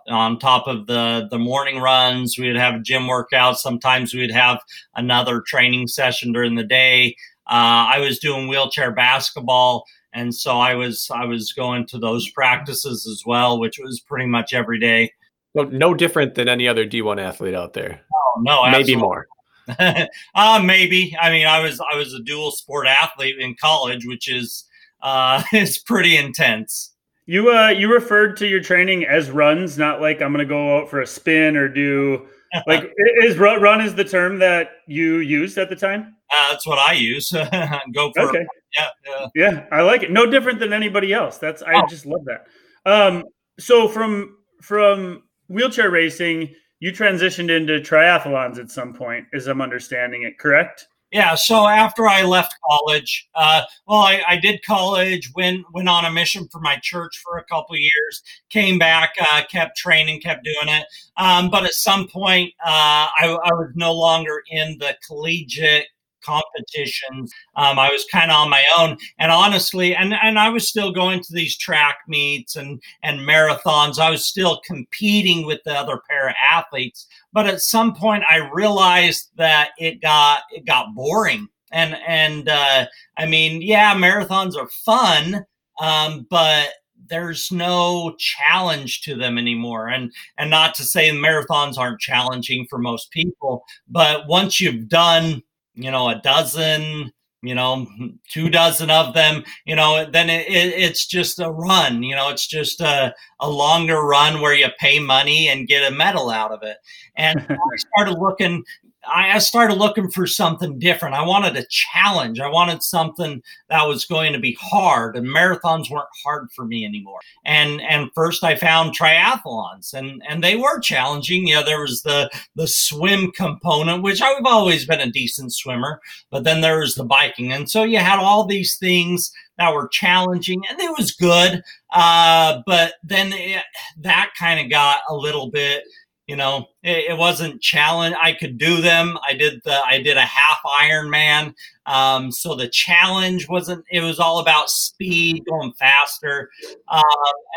on top of the the morning runs. We would have gym workouts. Sometimes we'd have another training session during the day. Uh, I was doing wheelchair basketball, and so I was I was going to those practices as well, which was pretty much every day. Well, no different than any other D1 athlete out there. Oh, no, maybe more. (laughs) uh, maybe. I mean, I was I was a dual sport athlete in college, which is uh, (laughs) is pretty intense. You uh you referred to your training as runs, not like I'm gonna go out for a spin or do (laughs) like is run is the term that you used at the time? Uh, that's what I use. go for okay. Yeah, yeah, yeah. I like it. No different than anybody else. That's I oh. just love that. Um, so from from wheelchair racing, you transitioned into triathlons at some point, as I'm understanding it, correct? Yeah. So after I left college, uh, well, I, I, did college, went went on a mission for my church for a couple years, came back, uh, kept training, kept doing it. Um, but at some point, uh, I, I was no longer in the collegiate competitions. Um, I was kind of on my own, and honestly, and and I was still going to these track meets and and marathons. I was still competing with the other para athletes, but at some point, I realized that it got it got boring. And and uh, I mean, yeah, marathons are fun, um, but there's no challenge to them anymore and and not to say marathons aren't challenging for most people but once you've done you know, a dozen, you know, two dozen of them, you know, then it, it, it's just a run, you know, it's just a, a longer run where you pay money and get a medal out of it. And (laughs) I started looking, I started looking for something different. I wanted a challenge. I wanted something that was going to be hard, and marathons weren't hard for me anymore. And and first I found triathlons, and and they were challenging. Yeah, there was the the swim component, which I've always been a decent swimmer, but then there was the biking, and so you had all these things that were challenging, and it was good. Uh, but then it, that kind of got a little bit you know it, it, wasn't challenge i could do them. I did the i did a half ironman um, so the challenge wasn't it was all about speed going faster. Uh,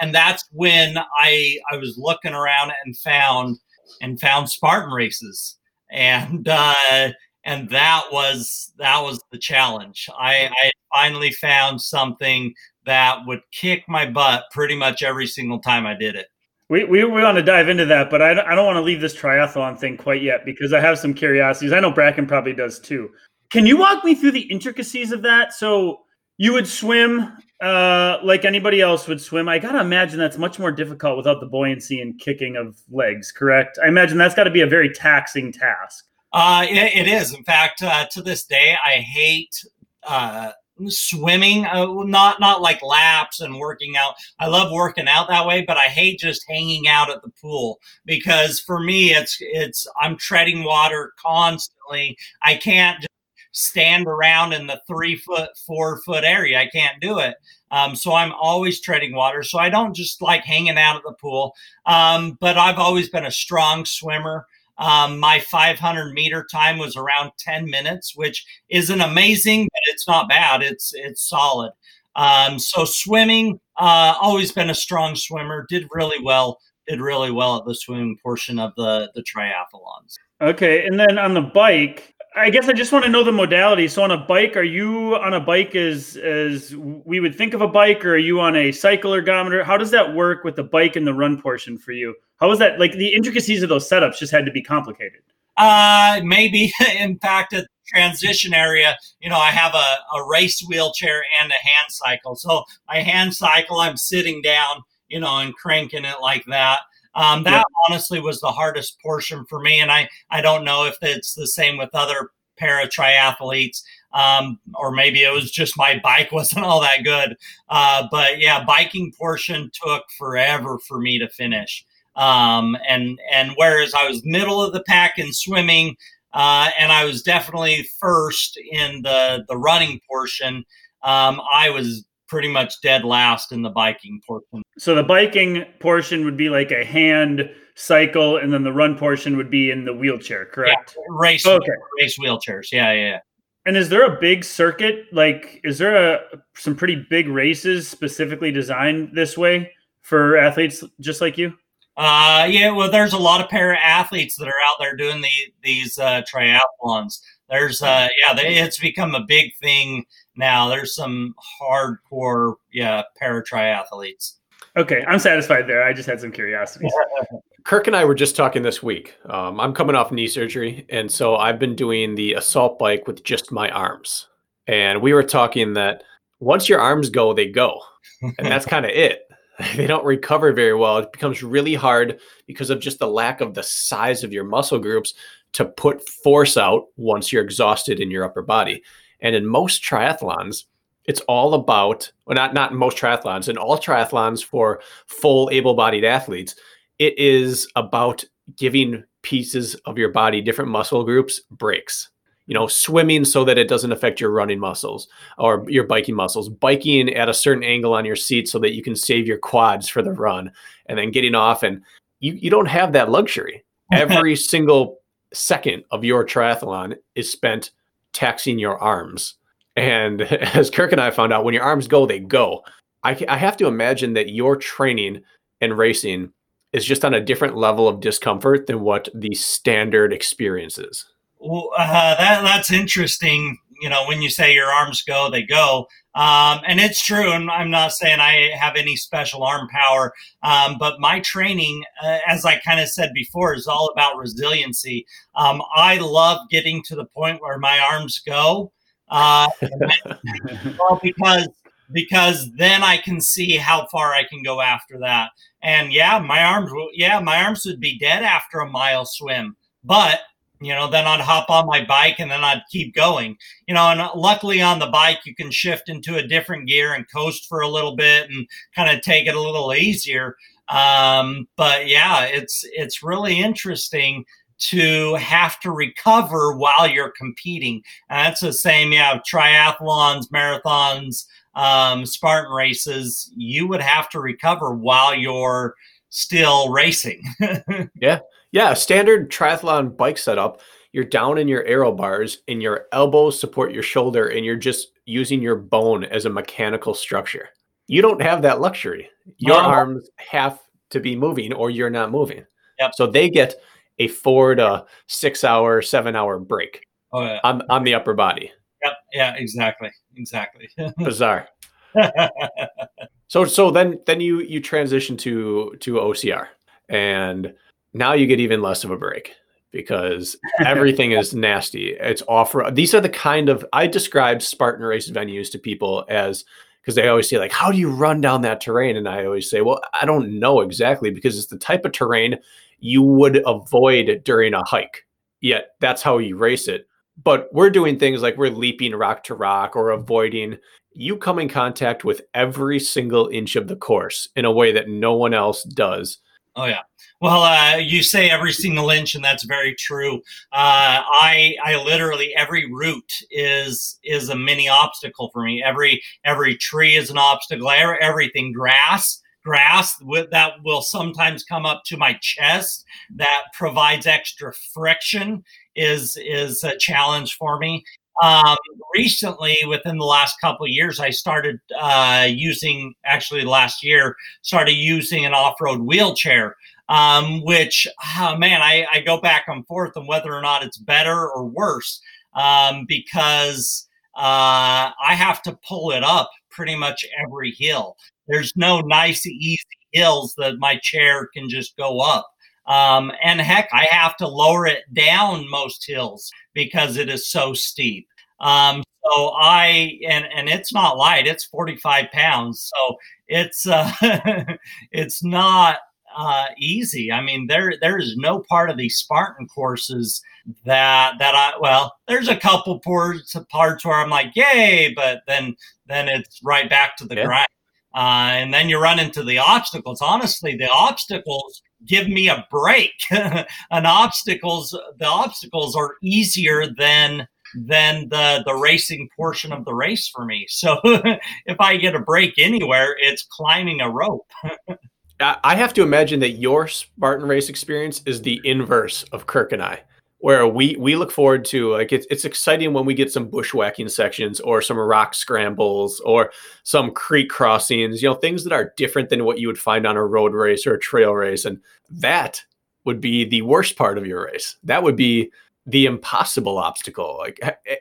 and that's when i i was looking around and found and found spartan races. And (laughs) uh and that was that was the challenge. I i finally found something that would kick my butt pretty much every single time i did it we, we, we want to dive into that, but I, I don't want to leave this triathlon thing quite yet because I have some curiosities. I know Bracken probably does too. Can you walk me through the intricacies of that? So you would swim uh, like anybody else would swim. I gotta imagine that's much more difficult without the buoyancy and kicking of legs. Correct? I imagine that's got to be a very taxing task. Uh, it, it is. In fact, uh, to this day, I hate uh, swimming uh, not not like laps and working out. I love working out that way but i hate just hanging out at the pool because for me it's it's i'm treading water constantly. I can't just stand around in the three foot four foot area. I can't do it. Um, so i'm always treading water. So i don't just like hanging out at the pool. Um, but i've always been a strong swimmer um, my 500 meter time was around 10 minutes, which isn't amazing, but it's not bad. It's it's solid. Um, so swimming, uh, always been a strong swimmer. Did really well. Did really well at the swimming portion of the the triathlons. Okay, and then on the bike, I guess I just want to know the modality. So on a bike, are you on a bike as as we would think of a bike, or are you on a cycle ergometer? How does that work with the bike and the run portion for you? How was that? Like the intricacies of those setups just had to be complicated. Uh, maybe. (laughs) In fact, at transition area, you know, I have a, a race wheelchair and a hand cycle. So my hand cycle, I'm sitting down, you know, and cranking it like that. Um, that yeah. honestly was the hardest portion for me, and I I don't know if it's the same with other para triathletes. Um, or maybe it was just my bike (laughs) wasn't all that good. Uh, but yeah, biking portion took forever for me to finish. Um, and and whereas I was middle of the pack in swimming, uh, and I was definitely first in the the running portion, um, I was pretty much dead last in the biking portion. So the biking portion would be like a hand cycle, and then the run portion would be in the wheelchair, correct? Yeah, race, okay. race wheelchairs. Yeah, yeah, yeah. And is there a big circuit? Like, is there a some pretty big races specifically designed this way for athletes just like you? Uh, yeah, well, there's a lot of para athletes that are out there doing the, these uh, triathlons. There's, uh, yeah, they, it's become a big thing now. There's some hardcore, yeah, para triathletes. Okay, I'm satisfied there. I just had some curiosity. (laughs) Kirk and I were just talking this week. Um, I'm coming off knee surgery, and so I've been doing the assault bike with just my arms. And we were talking that once your arms go, they go, and that's kind of (laughs) it. (laughs) they don't recover very well. It becomes really hard because of just the lack of the size of your muscle groups to put force out once you're exhausted in your upper body. And in most triathlons, it's all about well not not most triathlons and all triathlons for full able-bodied athletes it is about giving pieces of your body different muscle groups breaks you know, swimming so that it doesn't affect your running muscles or your biking muscles, biking at a certain angle on your seat so that you can save your quads for the run, and then getting off. And you, you don't have that luxury. (laughs) Every single second of your triathlon is spent taxing your arms. And (laughs) as Kirk and I found out, when your arms go, they go. I, I have to imagine that your training and racing is just on a different level of discomfort than what the standard experience is. Well, uh, that that's interesting. You know, when you say your arms go, they go, um, and it's true. And I'm not saying I have any special arm power, um, but my training, uh, as I kind of said before, is all about resiliency. Um, I love getting to the point where my arms go, uh, (laughs) well, because because then I can see how far I can go after that. And yeah, my arms, will yeah, my arms would be dead after a mile swim, but you know then i'd hop on my bike and then i'd keep going. You know and luckily on the bike you can shift into a different gear and coast for a little bit and kind of take it a little easier. Um, but yeah it's it's really interesting to have to recover while you're competing and that's the same yeah triathlons marathons um, spartan races you would have to recover while you're still racing (laughs) yeah yeah, standard triathlon bike setup. You're down in your aero bars and your elbows support your shoulder and you're just using your bone as a mechanical structure. You don't have that luxury. Your oh. arms have to be moving or you're not moving. Yep. So they get a four to six hour, seven hour break oh, yeah. on, on the upper body. Yep. Yeah, exactly. Exactly. (laughs) Bizarre. (laughs) so so then then you you transition to to OCR and now you get even less of a break because (laughs) everything is nasty. It's off. These are the kind of I describe Spartan race venues to people as because they always say like, "How do you run down that terrain?" And I always say, "Well, I don't know exactly because it's the type of terrain you would avoid during a hike. Yet that's how you race it. But we're doing things like we're leaping rock to rock or avoiding. You come in contact with every single inch of the course in a way that no one else does. Oh yeah. Well, uh, you say every single inch, and that's very true. Uh, I I literally every route is is a mini obstacle for me. Every every tree is an obstacle. Every, everything grass grass with, that will sometimes come up to my chest that provides extra friction is is a challenge for me. Um, recently within the last couple of years i started uh, using actually last year started using an off-road wheelchair um, which oh, man I, I, go back and forth on whether or not it's better or worse um, because uh, i have to pull it up pretty much every hill there's no nice easy hills that my chair can just go up um, and heck, I have to lower it down most hills because it is so steep. Um, so I and and it's not light; it's forty five pounds. So it's uh, (laughs) it's not uh, easy. I mean, there there is no part of these Spartan courses that that I well, there's a couple parts parts where I'm like, yay, but then then it's right back to the yeah. grind. Uh, and then you run into the obstacles. Honestly, the obstacles give me a break. (laughs) and obstacles, the obstacles are easier than than the the racing portion of the race for me. So (laughs) if I get a break anywhere, it's climbing a rope. (laughs) I have to imagine that your Spartan race experience is the inverse of Kirk and I where we we look forward to like it's it's exciting when we get some bushwhacking sections or some rock scrambles or some creek crossings, you know, things that are different than what you would find on a road race or a trail race. And that would be the worst part of your race. That would be the impossible obstacle. Like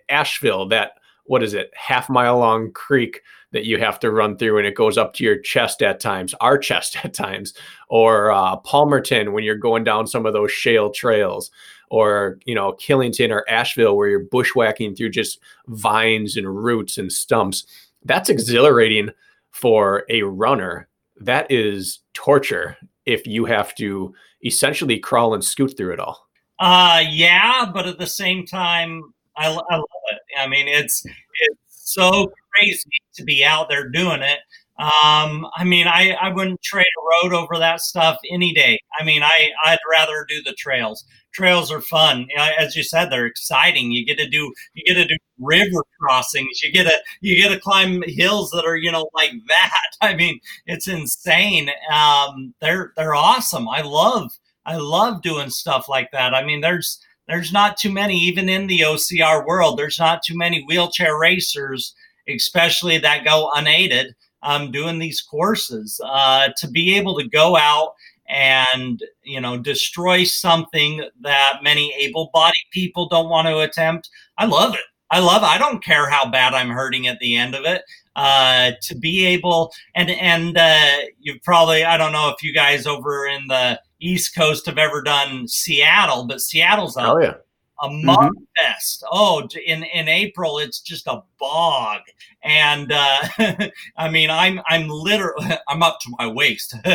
Asheville that what is it half mile long creek that you have to run through and it goes up to your chest at times our chest (laughs) at times. Or uh, palmerton when you're going down some of those shale trails or you know Killington or Asheville where you're bushwhacking through just vines and roots and stumps. That's exhilarating for a runner. That is torture if you have to essentially crawl and scoot through it all. Uh yeah, but at the same time I, I love it. I mean, it's it's so crazy to be out there doing it. Um, I mean, I, I wouldn't trade a road over that stuff any day. I mean, I, I'd rather do the trails. Trails are fun. As you said, they're exciting. You get to do, you get to do river crossings. You get to, you get to climb hills that are, you know, like (laughs) that. I mean, it's insane. Um, they're, they're awesome. I love, I love doing stuff like that. I mean, there's, there's not too many, even in the OCR world, there's not too many wheelchair racers, especially that go unaided um, doing these courses uh, to be able to go out and you know destroy something that many able-bodied people don't want to attempt. I love it. I love it. i don't care how bad i'm hurting at the end of it. Uh, to be able and and uh, you probably i don't know if you guys over in the east coast have ever done seattle but seattle's oh, yeah a mud mm-hmm. fest. Oh, in in April it's just a bog, and uh, (laughs) I mean I'm I'm literally (laughs) I'm up to my waist. (laughs)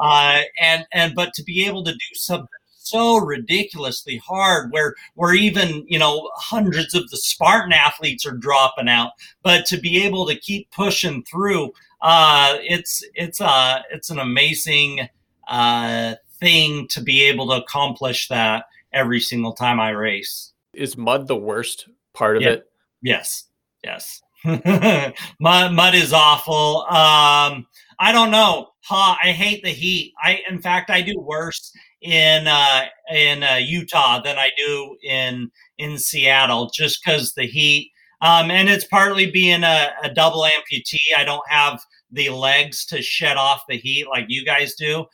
uh, and and but to be able to do something so ridiculously hard where where even you know hundreds of the Spartan athletes are dropping out. But to be able to keep pushing through, uh, it's it's uh it's an amazing uh, thing to be able to accomplish that every single time I race. Is mud the worst part of Yeah. it? Yes, yes. (laughs) mud, mud is awful. Um, I don't know. Huh, I hate the heat. I, in fact, I do worse in uh, in uh, Utah than I do in in Seattle, just because the heat. Um, and it's partly being a, a double amputee. I don't have the legs to shed off the heat like you guys do.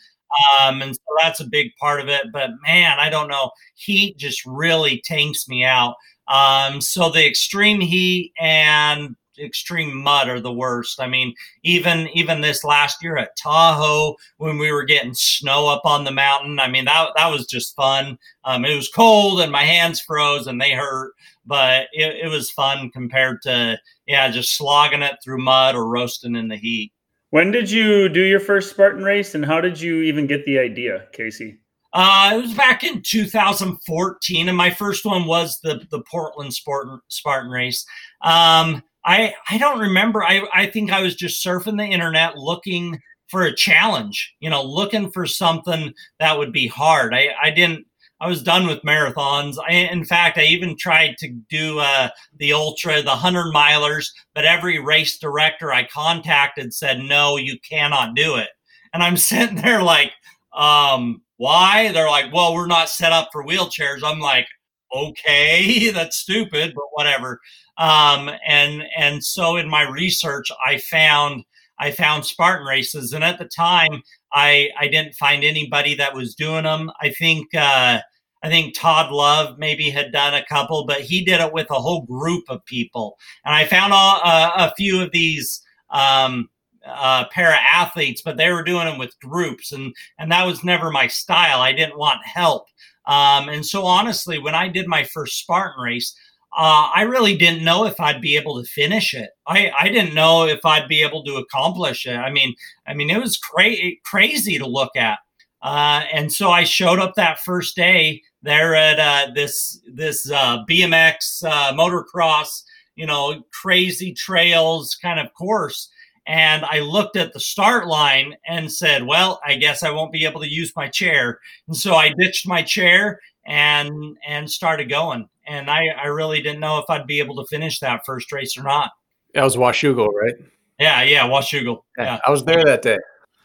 Um, and so that's a big part of it. But man, I don't know. Heat just really tanks me out. Um, so the extreme heat and extreme mud are the worst. I mean, even even this last year at Tahoe when we were getting snow up on the mountain, I mean that that was just fun. Um, it was cold and my hands froze and they hurt, but it, it was fun compared to yeah, just slogging it through mud or roasting in the heat. When did you do your first Spartan race, and how did you even get the idea, Kacey? Uh, it was back in 2014, and my first one was the the Portland Spartan Spartan race. Um, I I don't remember. I I think I was just surfing the internet looking for a challenge. You know, looking for something that would be hard. I I didn't. I was done with marathons. I, in fact, I even tried to do uh, the ultra, the hundred milers, but every race director I contacted said no, you cannot do it. And I'm (laughs) sitting there like, um, why? They're like, well, we're not set up for wheelchairs. I'm like, okay, (laughs) that's stupid, but whatever. Um, and and so in my research, I found I found Spartan races, and at the time, I I didn't find anybody that was doing them. I think uh, I think Todd Love maybe had done a couple, but he did it with a whole group of people, and I found all, uh, a few of these. Um, uh, para athletes, but they were doing them with groups, and and that was never my style. I didn't want help, um, and so honestly, when I did my first Spartan race, uh, I really didn't know if I'd be able to finish it. I, I didn't know if I'd be able to accomplish it. I mean, I mean, it was cra- crazy to look at. Uh, and so I showed up that first day there at uh, this this uh, BMX uh, motocross, you know, crazy trails kind of course. And I looked at the start line and said, "Well, I guess I won't be able to use my chair." And so I ditched my chair and and started going. And I I really didn't know if I'd be able to finish that first race or not. That was Washougal, right? Yeah, yeah, Washougal. Yeah. I was there that day.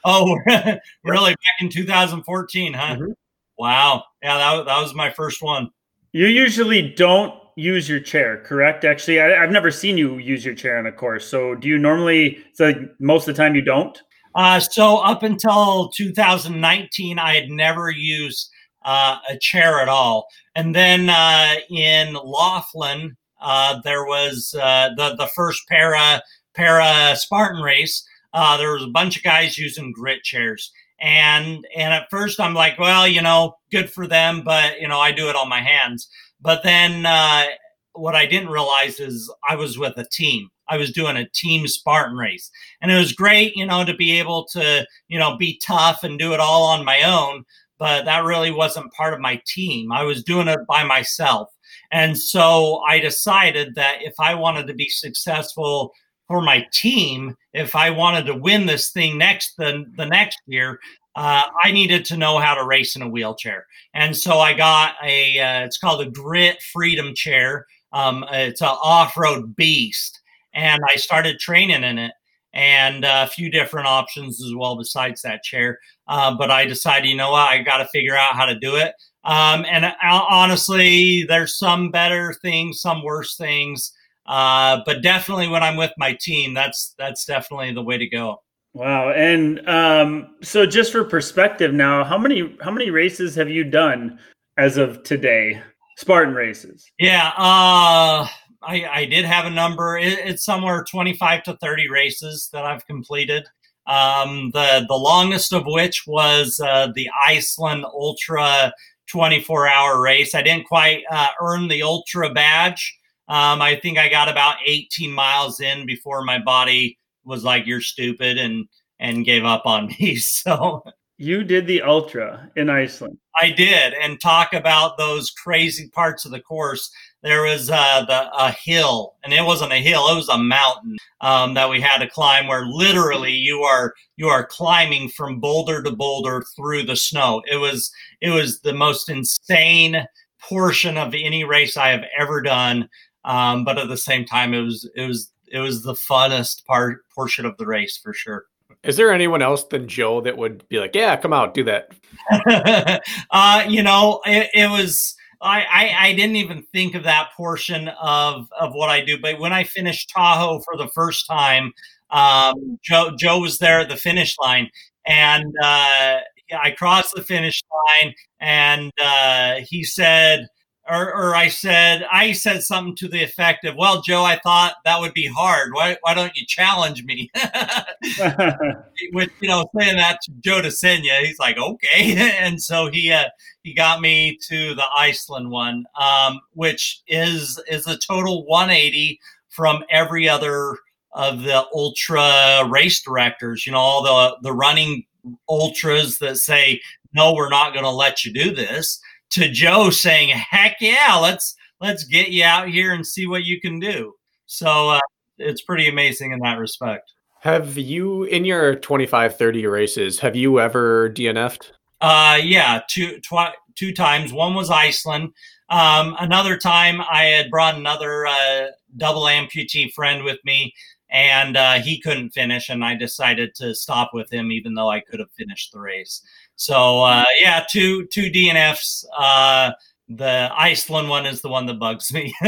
Oh, (laughs) really? Back in 2014, huh? Mhm. Wow. Yeah, that, that was my first one. You usually don't use your chair, correct? Actually, I, I've never seen you use your chair on a course. So, do you normally? So, most of the time, you don't. Uh, so up until 2019, I had never used uh, a chair at all. And then uh, in Laughlin, uh, there was uh, the the first para para Spartan race. Uh, there was a bunch of guys using grit chairs, and and at first I'm like, well, you know, good for them, but you know, I do it on my hands. But then uh, what I didn't realize is I was with a team. I was doing a team Spartan race, and it was great, you know, to be able to you know be tough and do it all on my own. But that really wasn't part of my team. I was doing it by myself. And so I decided that if I wanted to be successful for my team, if I wanted to win this thing next the, the next year, uh, I needed to know how to race in a wheelchair. And so I got a uh, it's called a Grit Freedom Chair. Um, it's an off-road beast, and I started training in it and a few different options as well besides that chair. Uh, but I decided, you know what, I got to figure out how to do it. Um, and uh, honestly, there's some better things, some worse things. Uh, but definitely when I'm with my team, that's that's definitely the way to go. Wow. And um, so, just for perspective, now, how many how many races have you done as of today? Spartan races. Yeah, uh, I, I did have a number. It, it's somewhere 25 to 30 races that I've completed. Um, the the longest of which was uh, the Iceland Ultra 24 hour race. I didn't quite uh, earn the Ultra badge. Um, I think I got about 18 miles in before my body was like, "You're stupid," and and gave up on (laughs) me. So You did the ultra in Iceland. I did, and talk about those crazy parts of the course. There was uh, the a hill, and it wasn't a hill; it was a mountain um, that we had to climb. Where literally you are you are climbing from boulder to boulder through the snow. It was it was the most insane portion of any race I have ever done. Um, but at the same time, it was it was it was the funnest part portion of the race for sure. Is there anyone else than Joe that would be like, "Yeah, come out, do that"? (laughs) uh, you know, it, it was. I, I, I didn't even think of that portion of of what I do. But when I finished Tahoe for the first time, um, Joe Joe was there at the finish line, and uh, I crossed the finish line, and uh, he said or, or I said I said something to the effect of, "Well, Joe, I thought that would be hard. Why why don't you challenge me?" (laughs) With you know saying that to Joe DeSena, he's like, "Okay," (laughs) and so he uh, he got me to the Iceland one, um, which is is a total 180 from every other of the ultra race directors. You know, all the the running ultras that say, "No, we're not going to let you do this." To Joe saying, "Heck yeah, let's let's get you out here and see what you can do." So uh, it's pretty amazing in that respect. Have you in your 25 30 races, have you ever DNF'd? Uh yeah, two twi- two times. One was Iceland. Um, another time I had brought another uh, double amputee friend with me and uh, he couldn't finish and I decided to stop with him even though I could have finished the race. So uh, yeah, two two DNFs. Uh, the Iceland one is the one that bugs me. (laughs)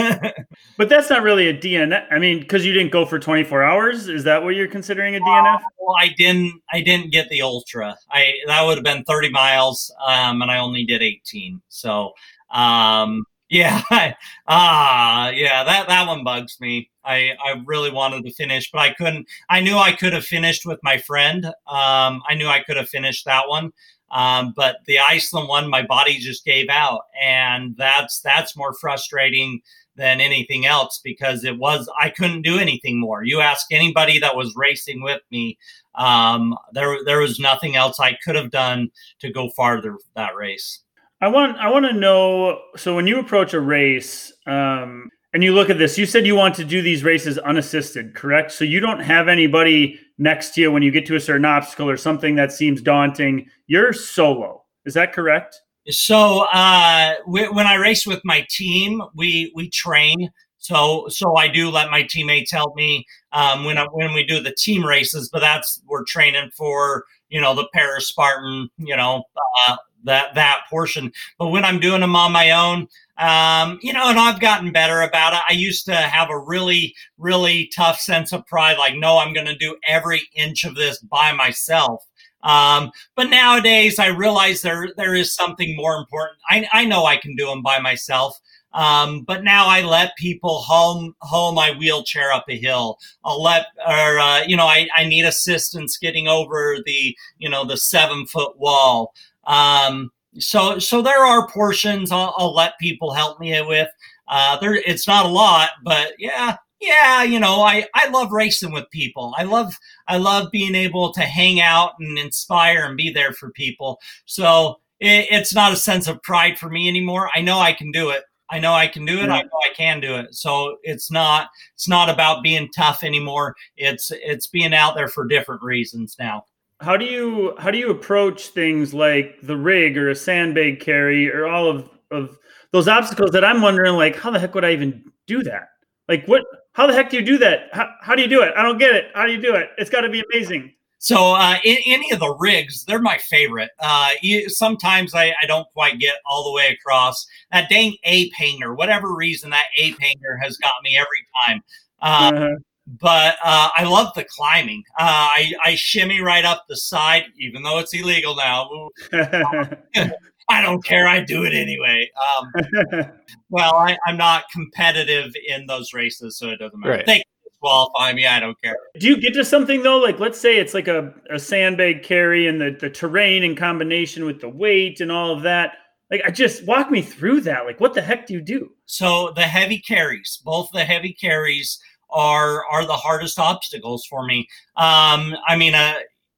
but that's not really a DNF. I mean, because you didn't go for 24 hours. Is that what you're considering a DNF? Uh, well, I didn't. I didn't get the ultra. I that would have been 30 miles, um, and I only did 18. So um, yeah, (laughs) ah, yeah, that that one bugs me. I I really wanted to finish, but I couldn't. I knew I could have finished with my friend. Um, I knew I could have finished that one. Um, but the Iceland one, my body just gave out, and that's that's more frustrating than anything else because it was I couldn't do anything more. You ask anybody that was racing with me, um, there there was nothing else I could have done to go farther that race. I want I want to know. So when you approach a race, um, and you look at this, you said you want to do these races unassisted, correct? So you don't have anybody next to you when you get to a certain obstacle or something that seems daunting. You're solo. Is that correct? So uh, when I race with my team, we we train. So so I do let my teammates help me um, when I, when we do the team races. But that's we're training for you know the para Spartan, you know uh, that that portion. But when I'm doing them on my own, um, you know, and I've gotten better about it. I used to have a really, really tough sense of pride, like, no, I'm going to do every inch of this by myself. Um, but nowadays, I realize there there is something more important. I, I know I can do them by myself. Um, but now I let people haul, haul my wheelchair up a hill. I'll let, or, uh, you know, I, I need assistance getting over the, you know, the seven foot wall. Um, so so there are portions I'll, I'll let people help me with. Uh, there, it's not a lot, but yeah, yeah, you know, I, I love racing with people. I love I love being able to hang out and inspire and be there for people. So it, it's not a sense of pride for me anymore. I know I can do it. I know I can do it. Yeah. I know I can do it. So it's not it's not about being tough anymore. It's it's being out there for different reasons now how do you how do you approach things like the rig or a sandbag carry or all of of those obstacles that I'm wondering like how the heck would I even do that? Like what how the heck do you do that? How, how do you do it? I don't get it. How do you do it? It's got to be amazing. So uh, in, any of the rigs, they're my favorite. Uh, you, sometimes I, I, don't quite get all the way across that dang ape hanger. Whatever reason, that ape hanger has got me every time. Uh, uh-huh but uh, I love the climbing. Uh, I, I shimmy right up the side, even though it's illegal now. (laughs) I don't care. I do it anyway. Um, well, I, am not competitive in those races, so it doesn't matter. Right. They disqualify me. I don't care. Do you get to something though? Like, let's say it's like a, a sandbag carry and the, the terrain in combination with the weight and all of that. Like, I just walk me through that. Like, what the heck do you do? So the heavy carries, both the heavy carries are are the hardest obstacles for me. Um, I mean, uh,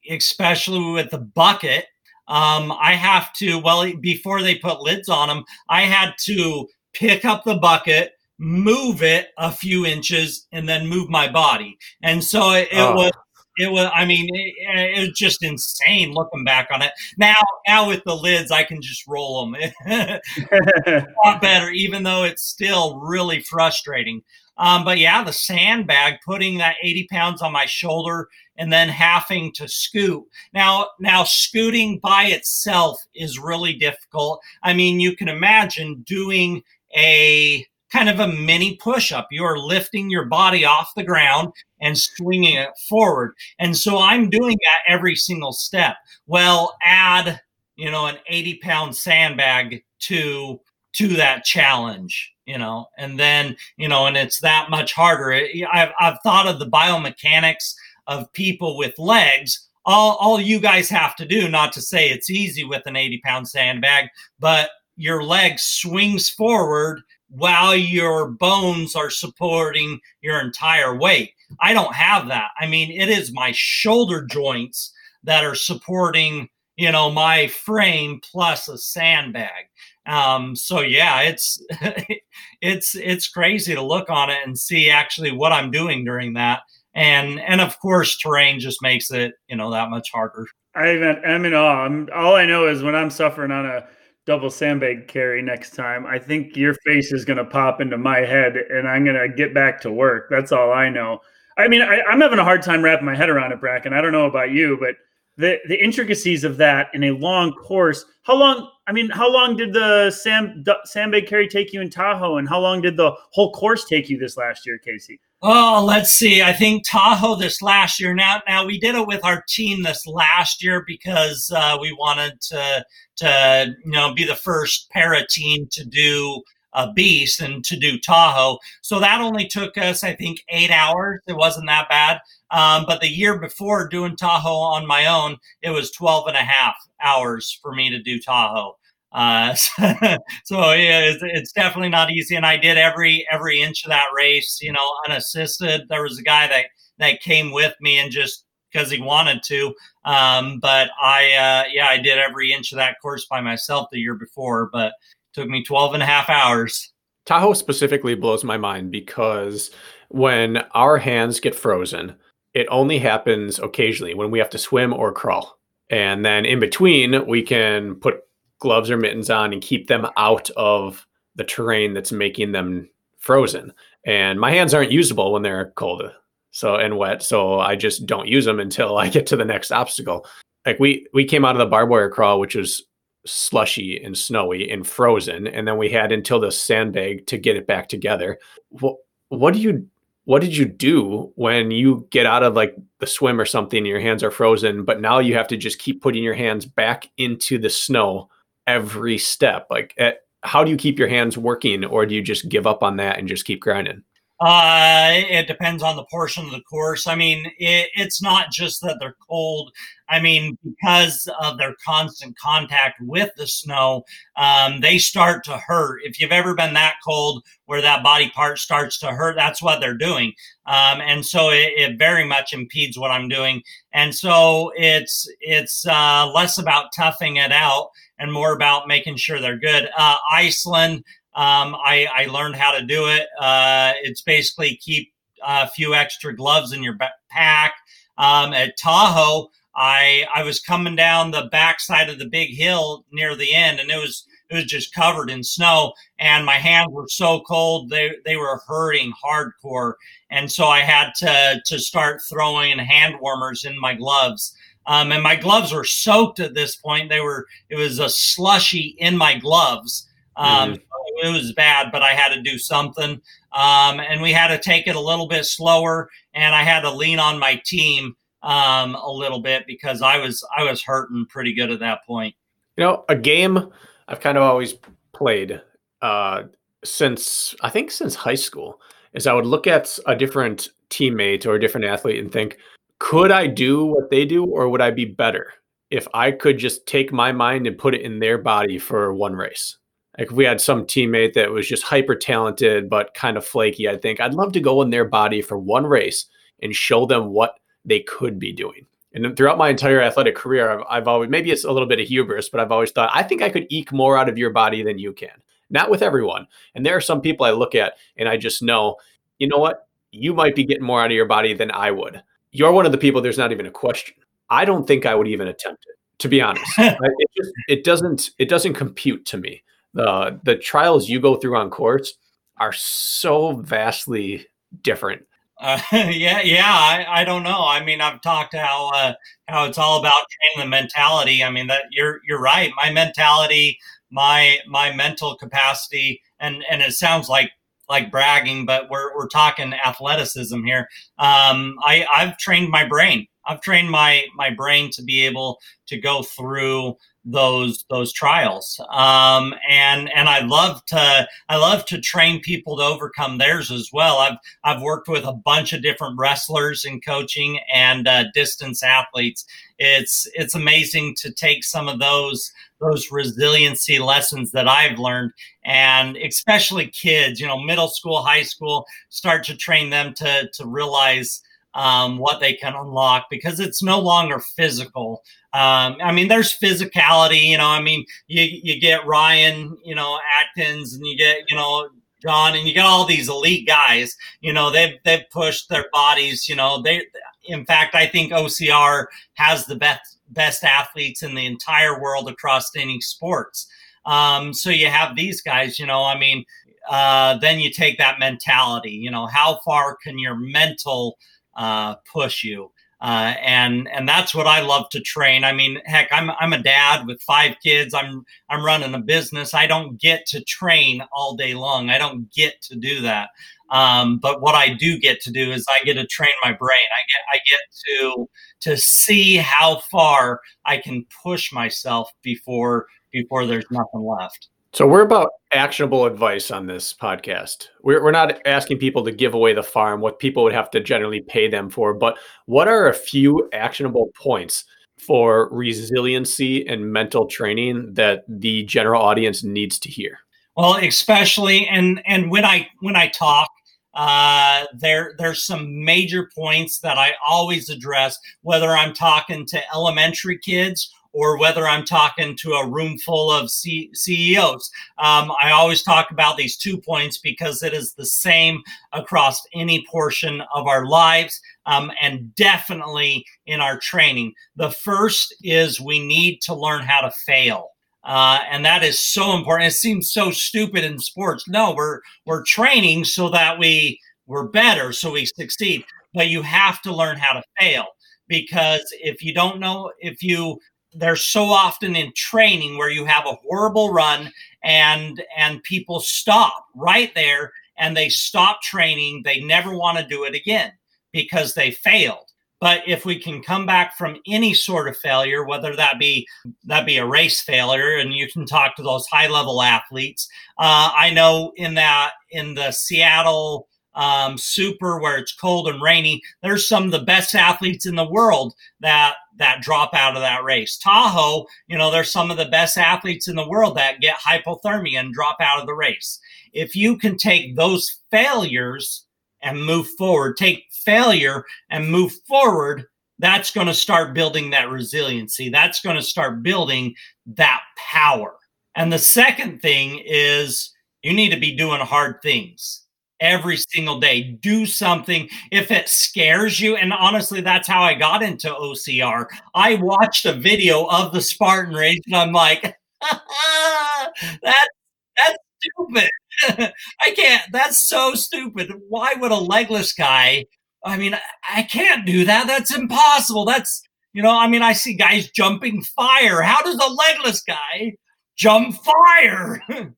especially with the bucket. um, I have to, well, before they put lids on them, I had to pick up the bucket, move it a few inches, and then move my body. And so it, it oh. was it was i mean it, it, was just insane looking back on it now now with the lids i can just roll them (laughs) a lot better even though it's still really frustrating um, but yeah the sandbag putting that 80 pounds on my shoulder and then having to scoot now now scooting by itself is really difficult i mean you can imagine doing a kind of a mini push up. You are lifting your body off the ground and swinging it forward. And so I'm doing that every single step. Well, add, you know, an 80 pound sandbag to to that challenge you know and then you know and it's that much harder i've, I've thought of the biomechanics of people with legs all, all you guys have to do not to say it's easy with an 80 pound sandbag but your leg swings forward while your bones are supporting your entire weight. I don't have that. I mean, it is my shoulder joints that are supporting, you know, my frame plus a sandbag. Um, so yeah, it's (laughs) it's it's crazy to look on it and see actually what I'm doing during that. And and of course, terrain just makes it you know that much harder. I I'm in awe. I'm, all I know is when I'm suffering on a double sandbag carry next time, I think your face is going to pop into my head and I'm going to get back to work. That's all I know. I mean, I, am having a hard time wrapping my head around it, Bracken. I don't know about you, but the the intricacies of that in a long course. How long? I mean, how long did the Sam sandbag carry take you in Tahoe, and how long did the whole course take you this last year, Kacey? Oh, let's see. I think Tahoe this last year. Now, now we did it with our team this last year because uh, we wanted to to you know be the first para team to do a beast and to do Tahoe. So that only took us, I think, eight hours. It wasn't that bad. Um, but the year before doing Tahoe on my own, it was 12 and a half hours for me to do Tahoe. Uh, (laughs) so yeah, it's, definitely not easy. And I did every every inch of that race, you know, unassisted. There was a guy that that came with me and just because he wanted to. Um, but I, uh, yeah, I did every inch of that course by myself the year before, but took me 12 and a half hours. Tahoe specifically blows my mind because when our hands get frozen, it only happens occasionally when we have to swim or crawl. And then in between, we can put gloves or mittens on and keep them out of the terrain that's making them frozen. And my hands aren't usable when they're cold so and wet so i just don't use them until i get to the next obstacle like we we came out of the barbed wire crawl which was slushy and snowy and frozen and then we had until the sandbag to get it back together. What what do you what did you do when you get out of like the swim or something and your hands are frozen but now you have to just keep putting your hands back into the snow every step? Like at, how do you keep your hands working or do you just give up on that and just keep grinding uh, it depends on the portion of the course. I mean, it, it's not just that they're cold. I mean, because of their constant contact with the snow, um, they start to hurt. If you've ever been that cold where that body part starts to hurt, that's what they're doing. Um, and so it, it, very much impedes what I'm doing. And so it's it's uh, less about toughing it out and more about making sure they're good. Uh, Iceland. Um, I, I, learned how to do it. Uh, it's basically keep a few extra gloves in your pack. Um, at Tahoe, I I was coming down the backside of the big hill near the end, and it was it was just covered in snow, and my hands were so cold they they were hurting hardcore, and so I had to to start throwing hand warmers in my gloves. Um, and my gloves were soaked at this point. They were it was a slushy in my gloves. Um, mm-hmm. It was bad, but I had to do something. Um, and we had to take it a little bit slower, and I had to lean on my team um, a little bit because I was I was hurting pretty good at that point. You know, a game I've kind of always played uh, since I think since high school is I would look at a different teammate or a different athlete and think, could I do what they do, or would I be better if I could just take my mind and put it in their body for one race? Like if we had some teammate that was just hyper talented but kind of flaky, I think I'd love to go in their body for one race and show them what they could be doing. And throughout my entire athletic career, I've, I've always, maybe it's a little bit of hubris, but I've always thought, I think I could eke more out of your body than you can. Not with everyone. And there are some people I look at and I just know, you know what? You might be getting more out of your body than I would. You're one of the people, there's not even a question. I don't think I would even attempt it, to be honest. (laughs) it, just, it doesn't, it doesn't compute to me. The, the trials you go through on courts are so vastly different uh, (laughs) yeah, yeah. I, I don't know. I mean, I've talked how uh, how it's all about training the mentality. I mean, that you're you're right. My mentality, my my mental capacity, and and it sounds like like bragging, but we're we're talking athleticism here. Um, I I've trained my brain. I've trained my my brain to be able to go through those those trials. Um, and and I love to I love to train people to overcome theirs as well. I've I've worked with a bunch of different wrestlers in coaching and uh, distance athletes. It's it's amazing to take some of those those resiliency lessons that I've learned and especially kids you know middle school high school start to train them to to realize um, what they can unlock because it's no longer physical. Um, I mean, there's physicality, you know. I mean, you you get Ryan, you know, Atkins, and you get you know John, and you get all these elite guys. You know, they've they've pushed their bodies. You know, they. In fact, I think OCR has the best best athletes in the entire world across any sports. Um, so you have these guys. You know, I mean, uh, then you take that mentality. You know, how far can your mental uh, push you. Uh, and and that's what I love to train. I mean, heck, I'm I'm a dad with five kids. I'm I'm running a business. I don't get to train all day long. I don't get to do that. Um, but what I do get to do is I get to train my brain. I get I get to to see how far I can push myself before before there's nothing left. So we're about actionable advice on this podcast. We're, we're not asking people to give away the farm, what people would have to generally pay them for, but what are a few actionable points for resiliency and mental training that the general audience needs to hear? Well, especially and and when I when I talk, uh, there there's some major points that I always address, whether I'm talking to elementary kids or whether I'm talking to a room full of C- CEOs. Um, I always talk about these two points because it is the same across any portion of our lives um, and definitely in our training. The first is we need to learn how to fail. Uh, and that is so important. It seems so stupid in sports. No, we're we're training so that we we're better, so we succeed. But you have to learn how to fail because if you don't know, if you there's so often in training where you have a horrible run and and people stop right there and they stop training. They never want to do it again because they failed. But if we can come back from any sort of failure whether that be that be a race failure and you can talk to those high level athletes uh, i know in that in the seattle um, super where it's cold and rainy there's some of the best athletes in the world that that drop out of that race. Tahoe you know there's some of the best athletes in the world that get hypothermia and drop out of the race. If you can take those failures and move forward take failure and move forward that's going to start building that resiliency. That's going to start building that power. And the second thing is you need to be doing hard things every single day. Do something if it scares you. And honestly, that's how I got into OCR. I watched a video of the Spartan race and I'm like, (laughs) that, that's stupid. (laughs) I can't, that's so stupid. Why would a legless guy? I mean, I can't do that. That's impossible. That's, you know, I mean, I see guys jumping fire. How does a legless guy jump fire? (laughs)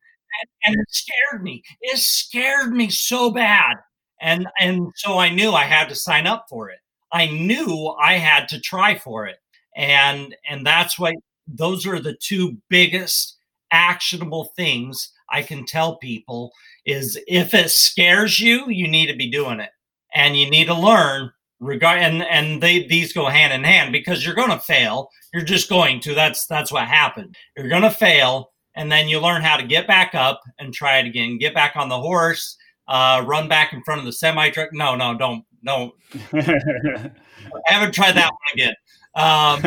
and it scared me. It scared me so bad. And and so I knew I had to sign up for it. I knew I had to try for it. And and that's why those are the two biggest actionable things I can tell people is if it scares you, you need to be doing it. And you need to learn regard and and they these go hand in hand because you're going to fail. You're just going to. That's that's what happened. You're going to fail and then you learn how to get back up and try it again. Get back on the horse, uh, run back in front of the semi truck. No, no, don't, don't. (laughs) I haven't tried that one again. Um,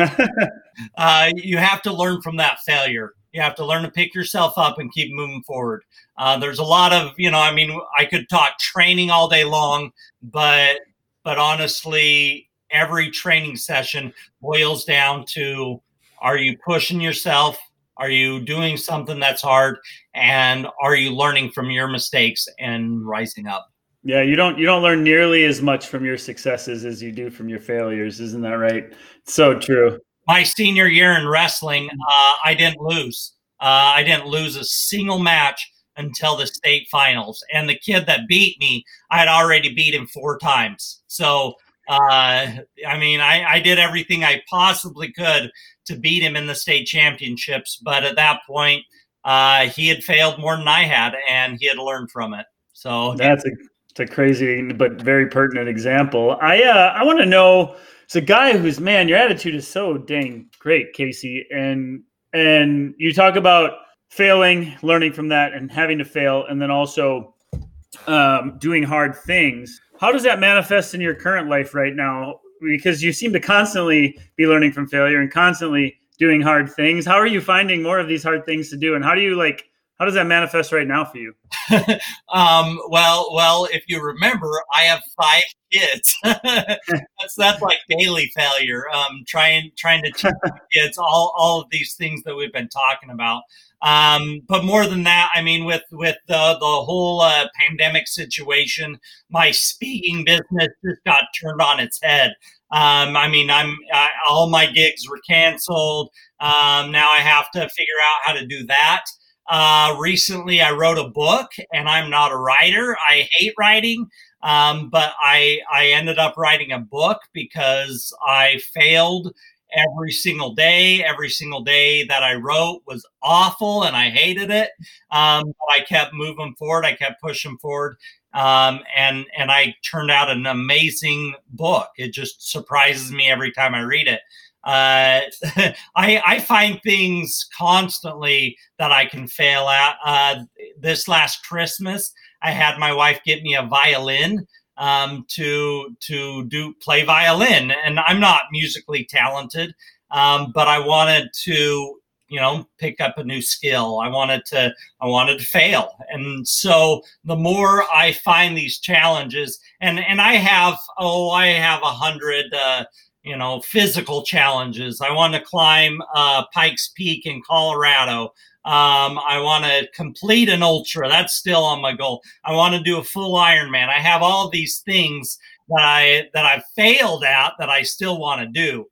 (laughs) uh, you have to learn from that failure. You have to learn to pick yourself up and keep moving forward. Uh, there's a lot of, you know, I mean, I could talk training all day long, but but honestly, every training session boils down to: Are you pushing yourself? Are you doing something that's hard? And are you learning from your mistakes and rising up? Yeah, you don't you don't learn nearly as much from your successes as you do from your failures, isn't that right? So true. My senior year in wrestling, uh, I didn't lose. Uh, I didn't lose a single match until the state finals, and the kid that beat me, I had already beat him four times. So, uh, I mean, I, I did everything I possibly could to beat him in the state championships, but at that point, uh, he had failed more than I had, and he had learned from it. So that's a a crazy but very pertinent example. I uh, I want to know. It's a guy whose man, your attitude is so dang great, Kacey, and and you talk about failing, learning from that, and having to fail, and then also um, doing hard things. How does that manifest in your current life right now? Because you seem to constantly be learning from failure and constantly doing hard things. How are you finding more of these hard things to do, and how do you like how does that manifest right now for you? (laughs) um, well, well, if you remember, I have five kids. (laughs) that's that's like daily failure. Um, trying trying to teach (laughs) kids all all of these things that we've been talking about. Um, but more than that, I mean, with with the the whole uh, pandemic situation, my speaking business just got turned on its head. Um, I mean, I'm I, all my gigs were canceled. Um, now I have to figure out how to do that. Uh, recently, I wrote a book, and I'm not a writer. I hate writing, um, but I I ended up writing a book because I failed every single day. Every single day that I wrote was awful, and I hated it. Um, but I kept moving forward. I kept pushing forward, um, and and I turned out an amazing book. It just surprises me every time I read it. Uh, (laughs) I, I find things constantly that I can fail at. Uh, this last Christmas, I had my wife get me a violin um, to to do play violin, and I'm not musically talented, um, but I wanted to you know pick up a new skill. I wanted to I wanted to fail, and so the more I find these challenges, and and I have oh I have a hundred. Uh, you know, physical challenges. I want to climb uh, Pikes Peak in Colorado. Um, I want to complete an ultra. That's still on my goal. I want to do a full Ironman. I have all these things that I that I've failed at that I still want to do.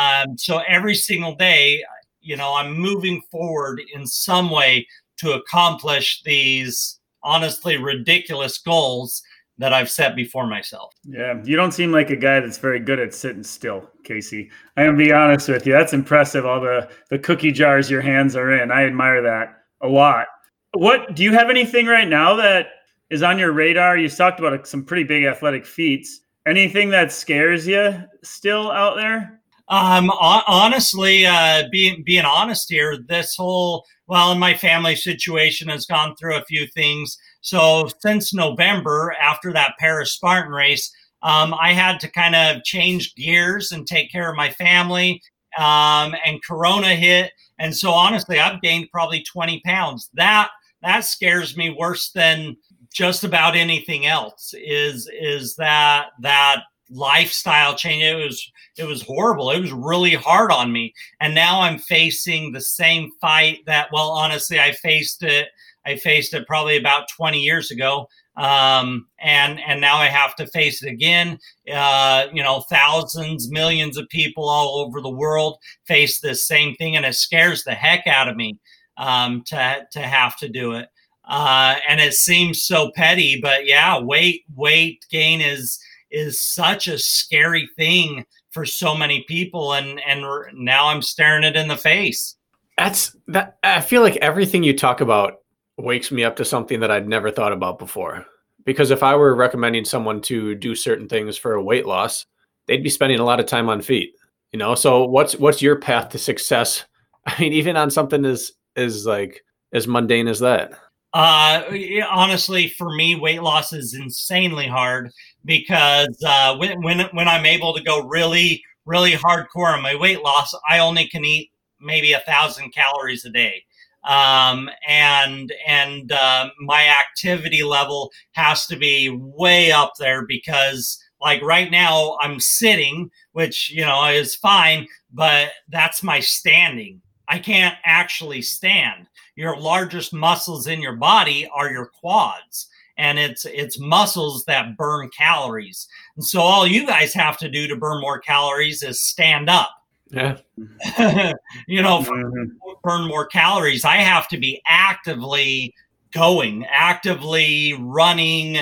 Um, so every single day, you know, I'm moving forward in some way to accomplish these honestly ridiculous goals that I've set before myself. Yeah, you don't seem like a guy that's very good at sitting still, Kacey. I'm gonna be honest with you. That's impressive. All the the cookie jars your hands are in. I admire that a lot. What do you have anything right now that is on your radar? You talked about some pretty big athletic feats. Anything that scares you still out there? Um, honestly, uh, being being honest here, this whole well, in my family situation has gone through a few things. So since November, after that Paris Spartan race, um, I had to kind of change gears and take care of my family. Um, and Corona hit, and so honestly, I've gained probably 20 pounds. That that scares me worse than just about anything else. Is is that that lifestyle change? It was it was horrible. It was really hard on me, and now I'm facing the same fight that. Well, honestly, I faced it I faced it probably about 20 years ago. Um, and and now I have to face it again. Uh, you know, thousands, millions of people all over the world face this same thing, and it scares the heck out of me um, to to have to do it. Uh, and it seems so petty, but yeah, weight weight gain is is such a scary thing for so many people, and and now I'm staring it in the face. That's that. I feel like everything you talk about wakes me up to something that I'd never thought about before. Because if I were recommending someone to do certain things for a weight loss, they'd be spending a lot of time on feet. You know, so what's what's your path to success? (laughs) I mean, even on something as as like as mundane as that. Uh, honestly, for me, weight loss is insanely hard because uh, when when when I'm able to go really really hardcore on my weight loss, I only can eat maybe a thousand calories a day. Um, and and uh, my activity level has to be way up there because like right now I'm sitting, which you know is fine, but that's my standing. I can't actually stand. Your largest muscles in your body are your quads and it's it's muscles that burn calories. And so all you guys have to do to burn more calories is stand up. Yeah. (laughs) you know, mm-hmm. burn more calories, I have to be actively going, actively running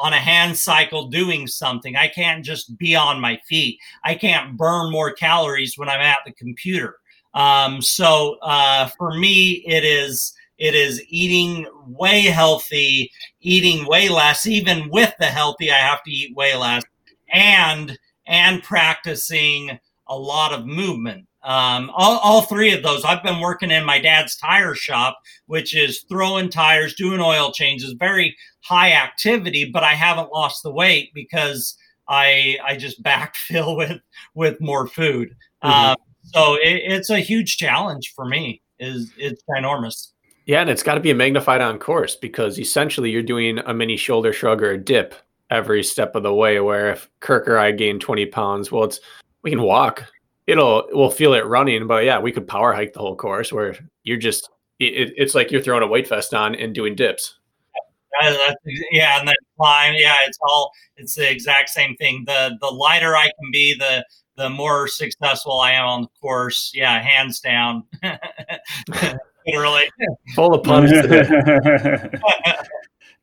on a hand cycle, doing something. I can't just be on my feet. I can't burn more calories when I'm at the computer. Um, so uh, for me, it is it is eating way healthy, eating way less. Even with the healthy, I have to eat way less, and and practicing a lot of movement. Um, all, all three of those. I've been working in my dad's tire shop, which is throwing tires, doing oil changes, very high activity, but I haven't lost the weight because I I just (laughs) backfill with with more food. Mm-hmm. Uh, so it, it's a huge challenge for me. Is it's ginormous. Yeah, and it's got to be a magnified on course because essentially you're doing a mini shoulder shrug or a dip every step of the way. Where if Kirk or I gain 20 pounds, well, it's we can walk. It'll we'll feel it running, but yeah, we could power hike the whole course where you're just it, it's like you're throwing a weight vest on and doing dips. yeah, and then climb. Yeah, it's all it's the exact same thing. The the lighter I can be, the the more successful I am on the course. Yeah, hands down. (laughs) literally. Full of puns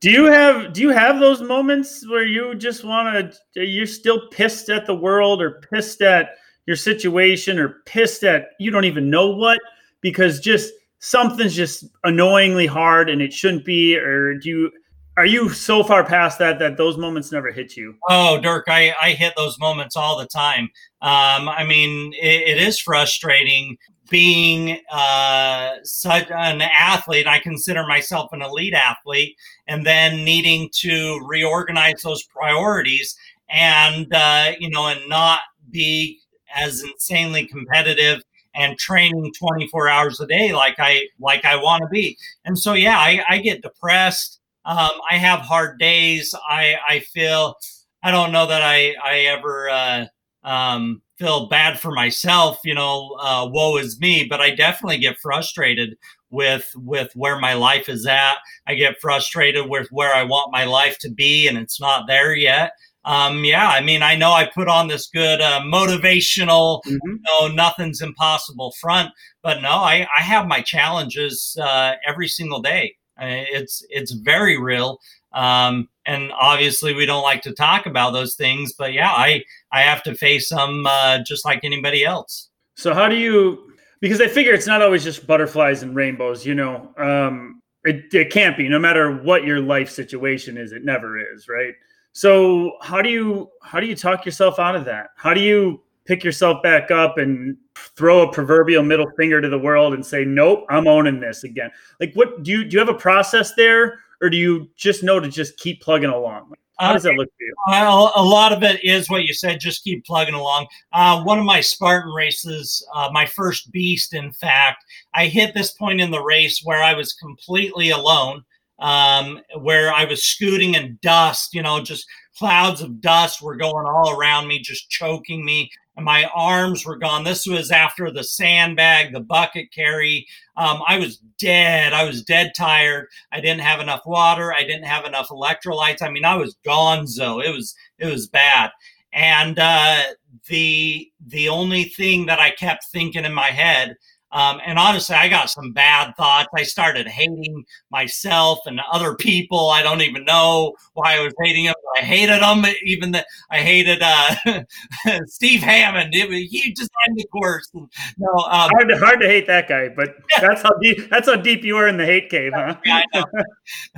do you have do you have those moments where you just want to you're still pissed at the world or pissed at your situation or pissed at you don't even know what? Because just something's just annoyingly hard and it shouldn't be or do you are you so far past that that those moments never hit you? Oh dirk i i hit those moments all the time. Um i mean it, it is frustrating being uh, such an athlete, I consider myself an elite athlete, and then needing to reorganize those priorities and uh, you know, and not be as insanely competitive and training 24 hours a day like I like I want to be. And so, yeah, I, I get depressed. Um, I have hard days. I I feel I don't know that I I ever. Uh, um, feel bad for myself, you know, uh, woe is me, but I definitely get frustrated with with where my life is at. I get frustrated with where I want my life to be, and it's not there yet. Um, yeah, I mean, I know I put on this good uh, motivational, mm-hmm. you know, nothing's impossible front, but no, I, I have my challenges uh, every single day. It's it's very real, um, and obviously we don't like to talk about those things but yeah i i have to face them uh, just like anybody else. So how do you because i figure it's not always just butterflies and rainbows you know um it, it can't be no matter what your life situation is it never is right? So how do you how do you talk yourself out of that? How do you pick yourself back up and throw a proverbial middle finger to the world and say nope i'm owning this again. Like what do you do you have a process there or do you just know to just keep plugging along? How does that look for you? Uh, a lot of it is what you said, just keep plugging along. Uh, one of my Spartan races, uh, my first beast, in fact, I hit this point in the race where I was completely alone, um, where I was scooting in dust, you know, just clouds of dust were going all around me, just choking me my arms were gone. This was after the sandbag, the bucket carry. Um, I was dead. I was dead tired. I didn't have enough water. I didn't have enough electrolytes. I mean, I was gonzo. It was it was bad. And uh, the the only thing that I kept thinking in my head um, and honestly, I got some bad thoughts. I started hating myself and other people. I don't even know why I was hating them. I hated them. Even that I hated uh, (laughs) Steve Hammond. It, he just ended the course. no, um, hard, to, hard to hate that guy, but that's how deep that's how deep you are in the hate cave, huh? yeah, I, (laughs)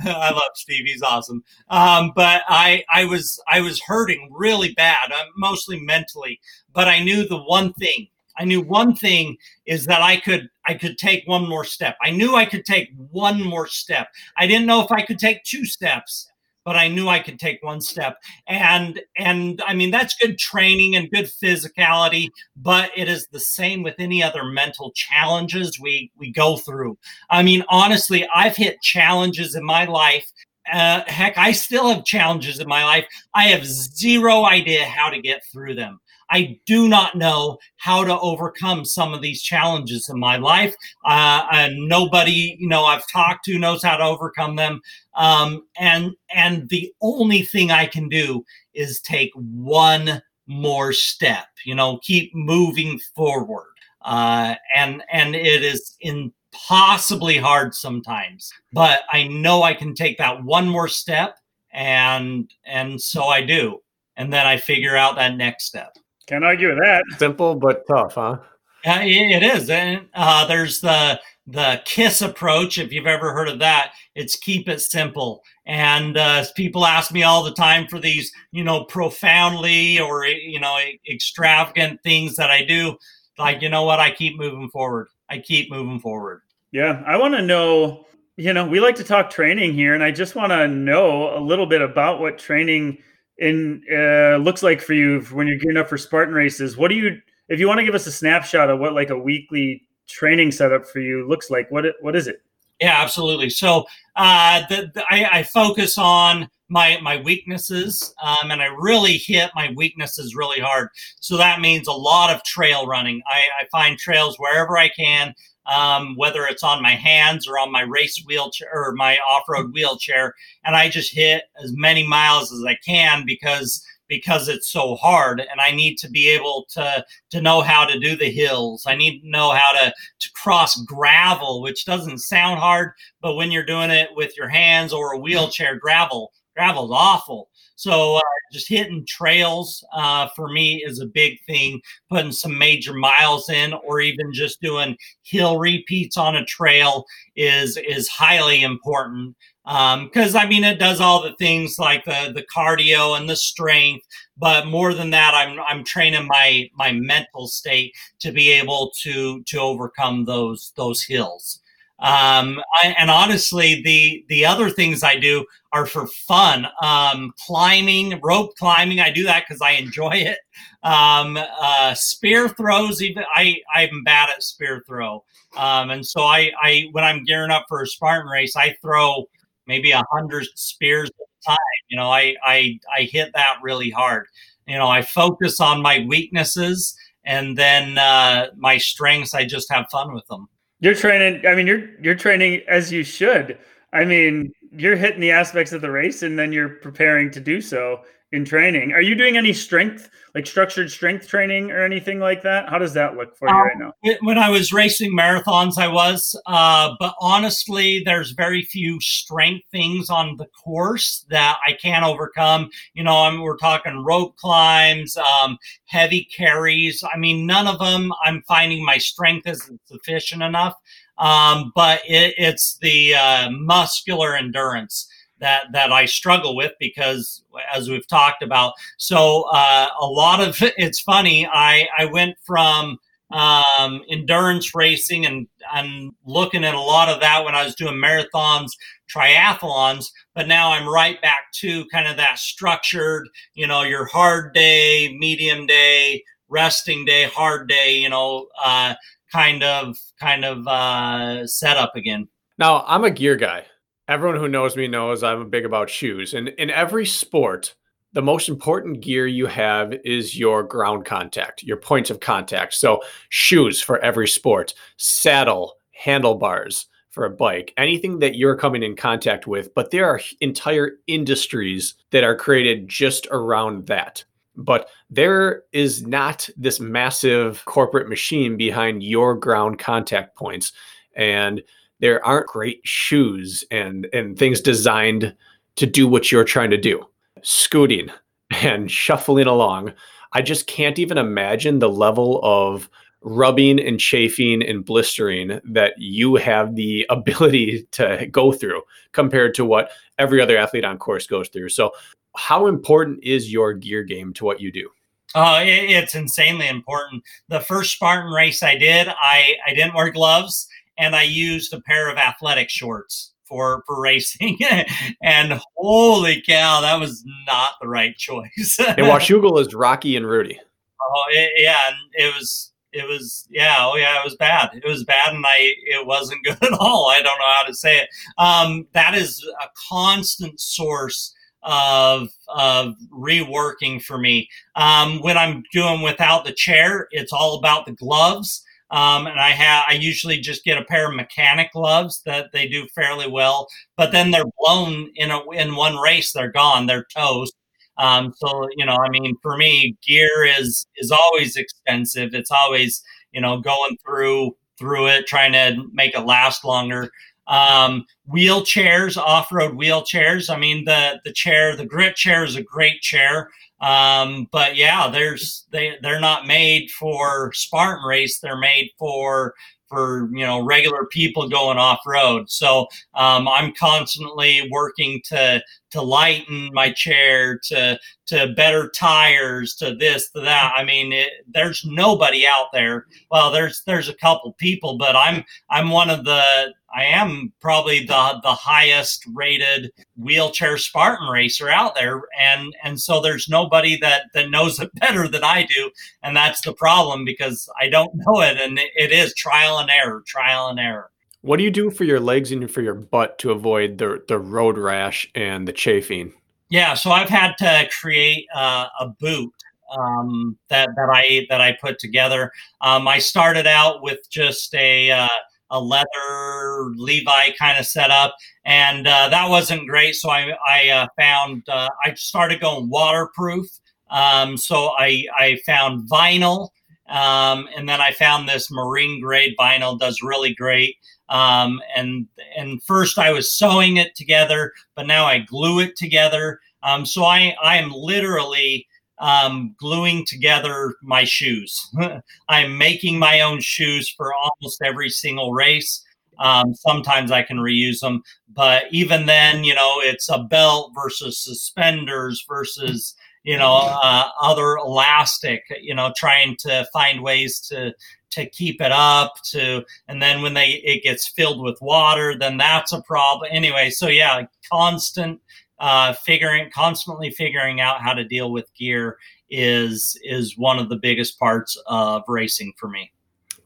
(laughs) I, love Steve. He's awesome. Um, but I I was I was hurting really bad, uh, mostly mentally. But I knew the one thing I knew one thing is that I could I could take one more step. I knew I could take one more step. I didn't know if I could take two steps, but I knew I could take one step. And and I mean that's good training and good physicality, but it is the same with any other mental challenges we we go through. I mean honestly, I've hit challenges in my life uh, heck, I still have challenges in my life. I have zero idea how to get through them. I do not know how to overcome some of these challenges in my life. Uh, and nobody, you know, I've talked to knows how to overcome them. Um, and and the only thing I can do is take one more step. You know, keep moving forward. Uh, and and it is impossibly hard sometimes, but I know I can take that one more step, and and so I do, and then I figure out that next step. Can't argue with that. Simple but tough, huh? Uh, it is, and uh, there's the the KISS approach. If you've ever heard of that, it's keep it simple. And uh, people ask me all the time for these, you know, profoundly or you know extravagant things that I do. Like, you know what? I keep moving forward. I keep moving forward. Yeah, I want to know. You know, we like to talk training here, and I just want to know a little bit about what training in uh, looks like for you when you're gearing up for Spartan races. What do you, if you want to give us a snapshot of what like a weekly training setup for you looks like? What what is it? Yeah, absolutely. So uh, the, the I, I, focus on my my weaknesses, um, and I really hit my weaknesses really hard. So that means a lot of trail running. I, I find trails wherever I can um, whether it's on my hands or on my race wheelchair or my off-road wheelchair, and I just hit as many miles as I can because because it's so hard and I need to be able to to know how to do the hills. I need to know how to to cross gravel, which doesn't sound hard, but when you're doing it with your hands or a wheelchair, gravel gravel's awful. So uh, just hitting trails uh, for me is a big thing. Putting some major miles in, or even just doing hill repeats on a trail is is highly important because um, I mean it does all the things like the the cardio and the strength, but more than that, I'm I'm training my my mental state to be able to to overcome those those hills. Um, I, and honestly, the the other things I do are for fun. Um, climbing, rope climbing, I do that because I enjoy it. Um, uh, spear throws, even I I'm bad at spear throw, um, and so I I when I'm gearing up for a Spartan race, I throw maybe a hundred spears at a time. You know, I I I hit that really hard. You know, I focus on my weaknesses and then uh, my strengths. I just have fun with them. You're training. I mean, you're you're training as you should. I mean, you're hitting the aspects of the race, and then you're preparing to do so in training. Are you doing any strength, like structured strength training or anything like that? How does that look for you um, right now? When I was racing marathons, I was, uh, but honestly, there's very few strength things on the course that I can't overcome. You know, I mean, we're talking rope climbs, um, heavy carries. I mean, none of them I'm finding my strength isn't sufficient enough. Um, but it, it's the uh, muscular endurance that that I struggle with because, as we've talked about, so uh, a lot of (laughs) it's funny. I I went from um, endurance racing and and looking at a lot of that when I was doing marathons, triathlons, but now I'm right back to kind of that structured, you know, your hard day, medium day, resting day, hard day, you know, uh, kind of kind of uh, setup again. Now I'm a gear guy everyone who knows me knows I'm big about shoes. And in every sport, the most important gear you have is your ground contact, your points of contact. So, shoes for every sport, saddle, handlebars for a bike, anything that you're coming in contact with. But there are entire industries that are created just around that. But there is not this massive corporate machine behind your ground contact points. And there aren't great shoes and and things designed to do what you're trying to do. Scooting and shuffling along. I just can't even imagine the level of rubbing and chafing and blistering that you have the (laughs) ability to go through compared to what every other athlete on course goes through. So, how important is your gear game to what you do? Oh, it, it's insanely important. The first Spartan race I did, I I didn't wear gloves and I used a pair of athletic shorts for for racing, (laughs) and holy cow, that was not the right choice. (laughs) and Washougal is Rocky and Rudy. Oh it, yeah, and it was it was yeah oh yeah it was bad. It was bad and i it wasn't (laughs) good at all. I don't know how to say it. Um, that is a constant source of of reworking for me. Um, when i'm doing without the chair it's all about the gloves um, and I have I usually just get a pair of mechanic gloves that they do fairly well, but then they're blown in a in one race. They're gone. They're toast. Um, so you know, I mean, for me, gear is is always expensive. It's always you know going through through it, trying to make it last longer. Um, wheelchairs, off road wheelchairs. I mean, the the chair, the grit chair is a great chair. Um, but yeah, there's they they're not made for Spartan race. They're made for for you know regular people going off road. So um, I'm constantly working to to lighten my chair, to to better tires, to this, to that. I mean, it, there's nobody out there. Well, there's there's a couple people, but I'm I'm one of the I am probably the the highest rated wheelchair Spartan racer out there, and and so there's nobody that that knows it (laughs) better than I do, and that's the problem because I don't know it, and it, is trial and error, trial and error. What do you do for your legs and for your butt to avoid the the road rash and the chafing? Yeah, so I've had to create uh, a boot um, that that I that I put together. Um, I started out with just a uh, a leather Levi kind of setup, and uh, that wasn't great. So I I uh, found uh, I started going waterproof. Um, so I I found vinyl, um, and then I found this marine grade vinyl does really great. Um, and and first I was sewing it together, but now I glue it together. Um, so I I am literally um, gluing together my shoes. (laughs) I'm making my own shoes for almost every single race. Um, sometimes I can reuse them, but even then, you know, it's a belt versus suspenders versus you know uh, other elastic. You know, trying to find ways to to keep it up to and then when they it gets filled with water then that's a problem anyway so yeah constant uh, figuring constantly figuring out how to deal with gear is is one of the biggest parts of racing for me.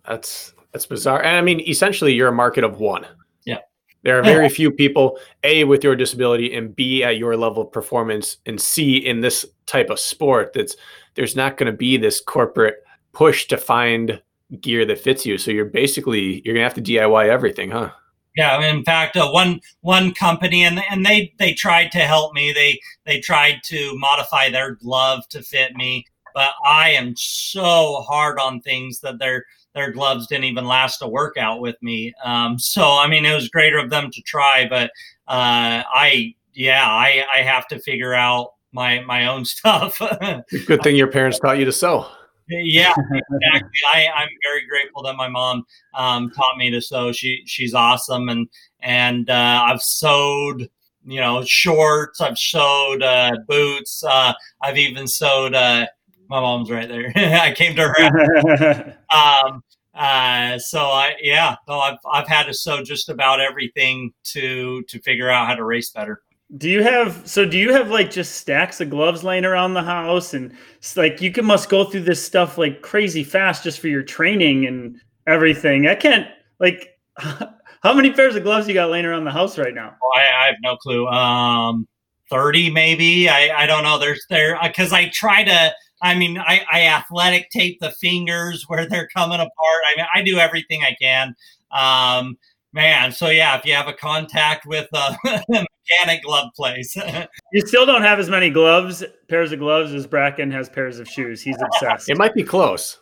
That's that's bizarre. And i mean essentially you're a market of one. Yeah. There are very few people a with your disability and b at your level of performance and c in this type of sport that's there's not going to be this corporate push to find gear that fits you. So you're basically you're going to have to diy everything huh yeah, in fact, uh, one one company and and they they tried to help me. They they tried to modify their glove to fit me, but I am so hard on things that their their gloves didn't even last a workout with me. Um, so I mean, it was greater of them to try, but uh, I yeah, I I have to figure out my my own (laughs) stuff. Good thing your parents taught you to sew. Yeah, exactly. I, I'm very grateful that my mom um, taught me to sew. She she's awesome, and and uh, I've sewed you know shorts. I've sewed uh, boots. Uh, I've even sewed. Uh, my mom's right there. (laughs) I came to her. (laughs) um, uh, so I yeah, so I've I've had to sew just about everything to to figure out how to race better. Do you have so do you have like just stacks of gloves laying around the house and like you can must go through this stuff like crazy fast just for your training and everything. I can't like (laughs) how many pairs of gloves you got laying around the house right now? Oh, I, I, have no clue. Um 30 maybe. I I don't know. There's there cuz I try to I mean I I athletic tape the fingers where they're coming apart. I mean I do everything I can. Um man so yeah if you have a contact with (laughs) a mechanic glove place. (laughs) You still don't have as many gloves pairs of gloves as bracken has pairs of shoes. He's obsessed. It might be close.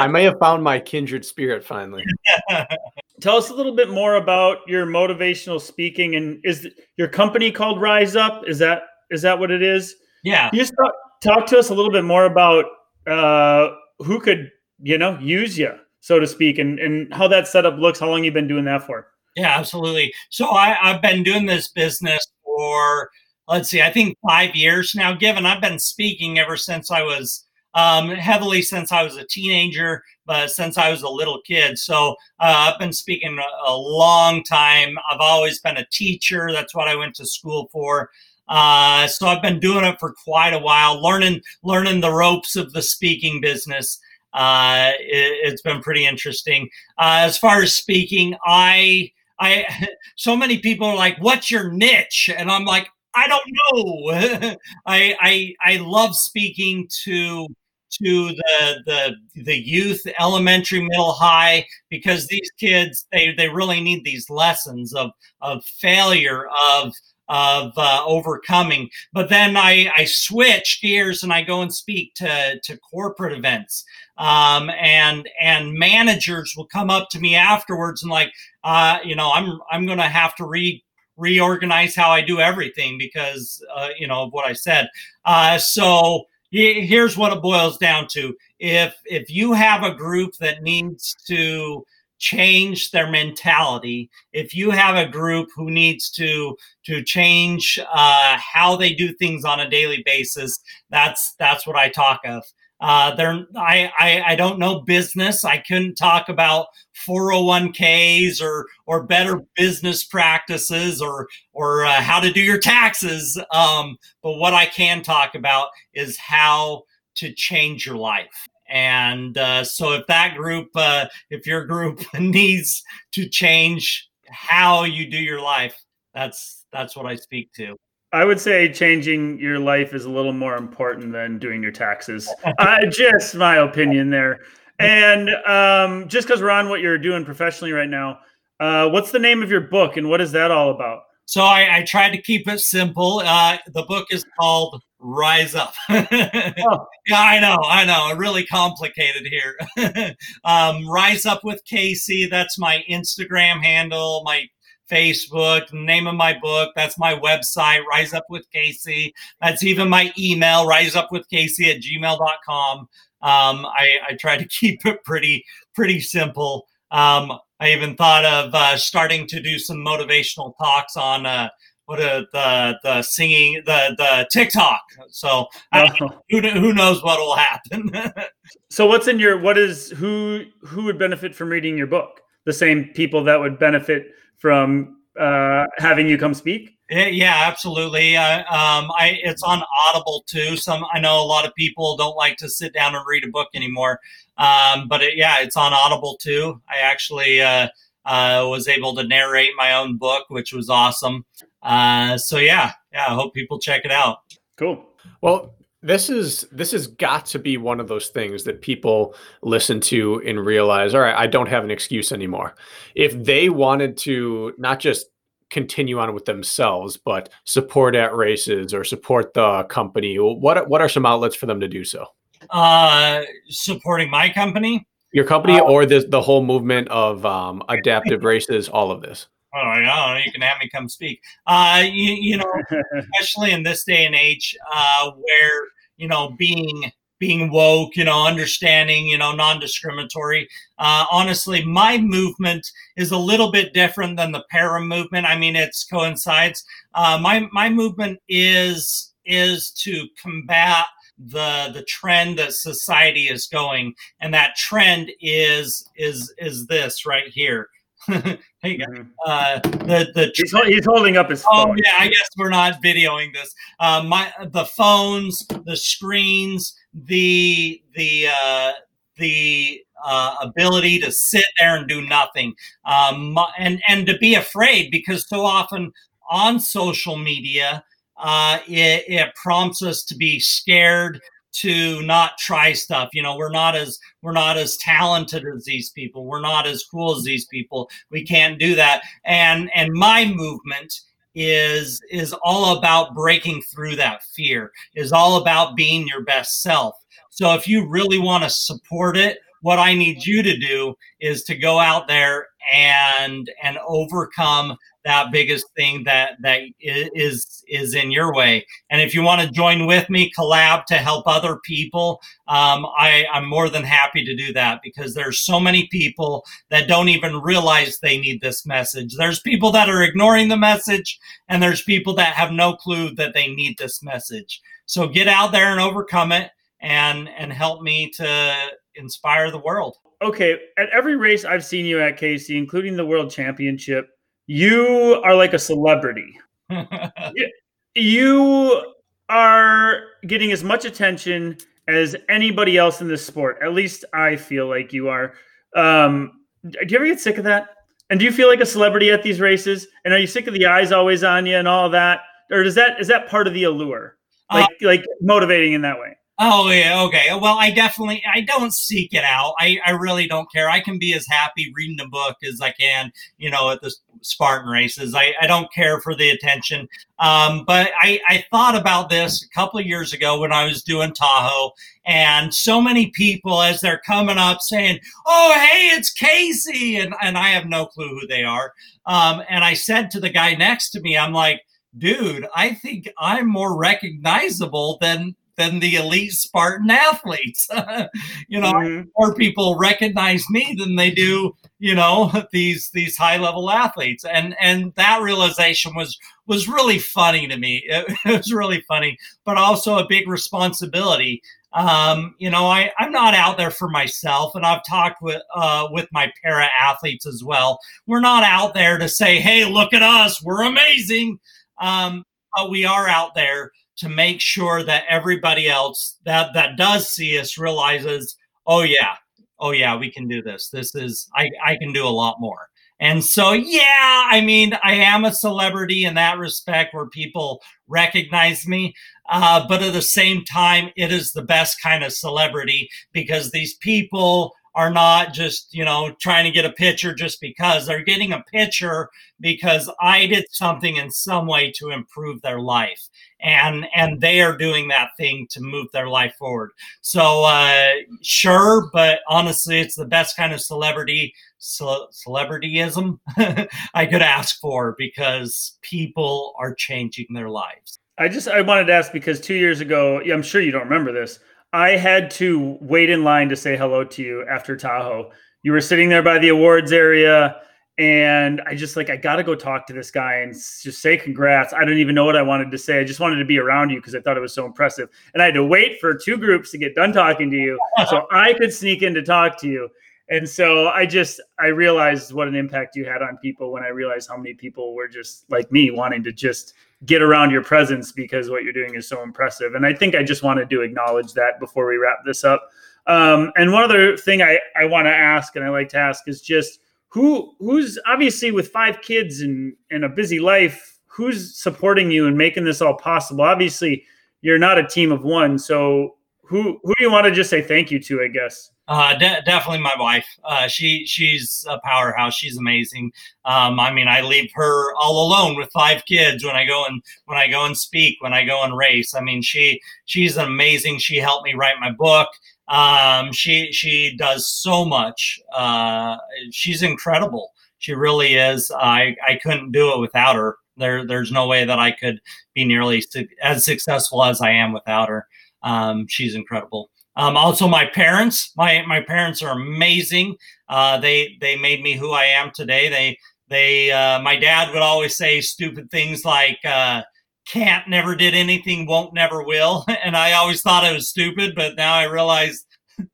I may have found my kindred spirit finally. (laughs) Tell us a little bit more about your motivational speaking and is your company called rise up? Is that is that what it is? Yeah. You just talk, talk to us a little bit more about uh who could you know use you so to speak, and, and how that setup looks, how long you've been doing that for. Yeah, absolutely. So I, I've been doing this business for, let's see, I think five years now, given I've been speaking ever since I was um, heavily since I was a teenager, but since I was a little kid. So uh, I've been speaking a, a, long time. I've always been a teacher. That's what I went to school for. Uh, so I've been doing it for quite a while, learning learning the ropes of the speaking business. Uh, it, has been pretty interesting. Uh, as far as speaking, I I (laughs) so many people are like, "What's your niche?" And I'm like, I don't know. (laughs) I, I I love speaking to to the the the youth, elementary, middle, high, because these kids they they really need these lessons of of failure of of uh, overcoming. But then I, I switch gears and I go and speak to, to corporate events. Um, and and managers will come up to me afterwards and like, uh, you know, I'm I'm to have to re reorganize how I do everything because uh, you know of what I said. Uh, so here's what it boils down to: if if you have a group that needs to change their mentality if you have a group who needs to to change uh, how they do things on a daily basis that's that's what i talk of uh, there, I, I, I don't know business. I couldn't talk about 401ks or or better business practices or or uh, how to do your taxes. Um, but what I can talk about is how to change your life. And uh, so, if that group, uh, if your group (laughs) needs to change how you do your life, that's that's what I speak to. I would say changing your life is a little more important than doing your taxes. (laughs) uh, just my opinion there. And um, just because we're on what you're doing professionally right now, uh, what's the name of your book and what is that all about? So I, I tried to keep it simple. Uh, the book is called Rise Up. (laughs) oh. Yeah, I know, I know. Really complicated here. (laughs) um, Rise Up with Kacey. That's my Instagram handle, my Facebook, the name of my book. That's my website, Rise Up with Kacey. That's even my email, riseupwithkacey at gmail.com. Um, I, I try to (laughs) keep it pretty, pretty simple. Um, I even thought of uh, starting to do some motivational talks on uh, what uh, the the singing the the TikTok. So oh. who who knows what will happen. (laughs) so what's in your what is who who would benefit from reading your book? The same people that would benefit from uh, having you come speak. Yeah, absolutely. Uh, um, I it's on Audible too. Some I know a lot of people don't like to sit down and read a book anymore. Um, but it, yeah, it's on Audible too. I actually uh, uh, was able to narrate my own book, which was awesome. Uh, so yeah, yeah, I hope people check it out. Cool. Well, this is this has got to be one of those things that people listen to and realize, all right, I don't have an excuse anymore. If they wanted to not just continue on with themselves, but support at races or support the company, what what are some outlets for them to do so? Uh, supporting my company. Your company uh, or the the whole movement of um, (laughs) adaptive races, all of this. Oh, know. You can have me come speak. Uh, you, you know, (laughs) especially in this day and age, uh, where you know being being woke, you know, understanding, you know, non-discriminatory. Uh, honestly, my movement is a little bit different than the para movement. I mean, it's coincides. Uh, my my movement is is to combat the the trend that society is going and that trend is is is this right here (laughs) hey mm-hmm. uh the the he's, he's, holding up his oh, phone. oh yeah i guess we're not videoing this uh my the phones the screens the the uh the uh, ability to sit there and do nothing um, and and to be afraid because so often on social media uh, it, it prompts us to be scared to not try stuff you know we're not as we're not as talented as these people we're not as cool as these people we can't do that. And and my movement is is all about breaking through that fear is all about being your best self. So if you really want to support it what i need you to do is to go out there and and overcome that biggest thing that that is is in your way. And if you want to join with me, collab to help other people, um, I, I'm more than happy to do that because there's so many people that don't even realize they need this message. There's people that are ignoring the message, and there's people that have no clue that they need this message. So get out there and overcome it. and and help me to inspire the world. Okay, at every race I've seen you at Kacey, including the World Championship, you are like a celebrity. (laughs) you are getting as much attention as anybody else in this sport. At least I feel like you are. Um, do you ever get sick of that? And do you feel like a celebrity at these races? And are you sick of the eyes always on you and all that? Or is that is that part of the allure? Like uh, like motivating in that way? Oh yeah, okay. Well, I definitely I don't seek it out. I, I really don't care. I can be as happy reading a book as I can, you know, at the Spartan races. I, I don't care for the attention. Um, but I, I thought about this a couple of years ago when I was doing Tahoe, and so many people as they're coming up saying, "Oh, hey, it's Kacey," and and I have no clue who they are. Um, and I said to the guy next to me, I'm like dude, I think I'm more recognizable than than the elite Spartan athletes. (laughs) you know, mm-hmm. more people recognize me than they do, you know, (laughs) these these high level athletes. And and that realization was was really funny to me. (laughs) It, it was really funny, but also a big responsibility. Um, you know, I, I'm not out there for myself, and I've talked with uh, with my para athletes as well. We're not out there to say, "Hey, look at us, we're amazing." Um, but we are out there to make sure that everybody else that that does see us realizes, oh yeah, oh yeah, we can do this. This is I I can do a lot more. And so yeah, I mean, I am a celebrity in that respect where people recognize me. Uh, but at the same time, it is the best kind of celebrity because these people are not just, you know, trying to get a picture just because they're getting a picture because I did something in some way to improve their life. And and they are doing that thing to move their life forward. So uh sure, but honestly it's the best kind of celebrity celebrityism (laughs) I could ask for because people are changing their lives. I just I wanted to ask because 2 years ago, I'm sure you don't remember this I had to wait in line to say hello to you after Tahoe. You were sitting there by the awards area, and I just like I got to go talk to this guy and just say congrats. I don't even know what I wanted to say. I just wanted to be around you because I thought it was so impressive. And I had to wait for two groups to get done talking to you so (laughs) I could sneak in to talk to you. And so I just I realized what an impact you had on people when I realized how many people were just like me wanting to just get around your presence because what you're doing is so impressive. And I think I just wanted to acknowledge that before we wrap this up. Um, and one other thing I, I want to ask, and I like to ask, is just who who's obviously with five kids and, and a busy life, who's supporting you and making this all possible? Obviously, you're not a team of one. So who who do you want to just say thank you to, I guess? Uh, de- definitely my wife. Uh, she she's a powerhouse. She's amazing. Um, I mean, I leave her all alone with five kids when I go and when I go and speak, when I go and race. I mean, she she's amazing. She helped me write my book. Um, she she does so much. Uh, she's incredible. She really is. I I couldn't do it without her. There there's no way that I could be nearly as successful as I am without her. Um, she's incredible. Um, also, my parents. My my parents are amazing. Uh, they they made me who I am today. They they uh, my dad would always say stupid things like uh, "can't," "never did anything," "won't," "never will," (laughs) and I always thought it was stupid. But now I realize, (laughs) oh,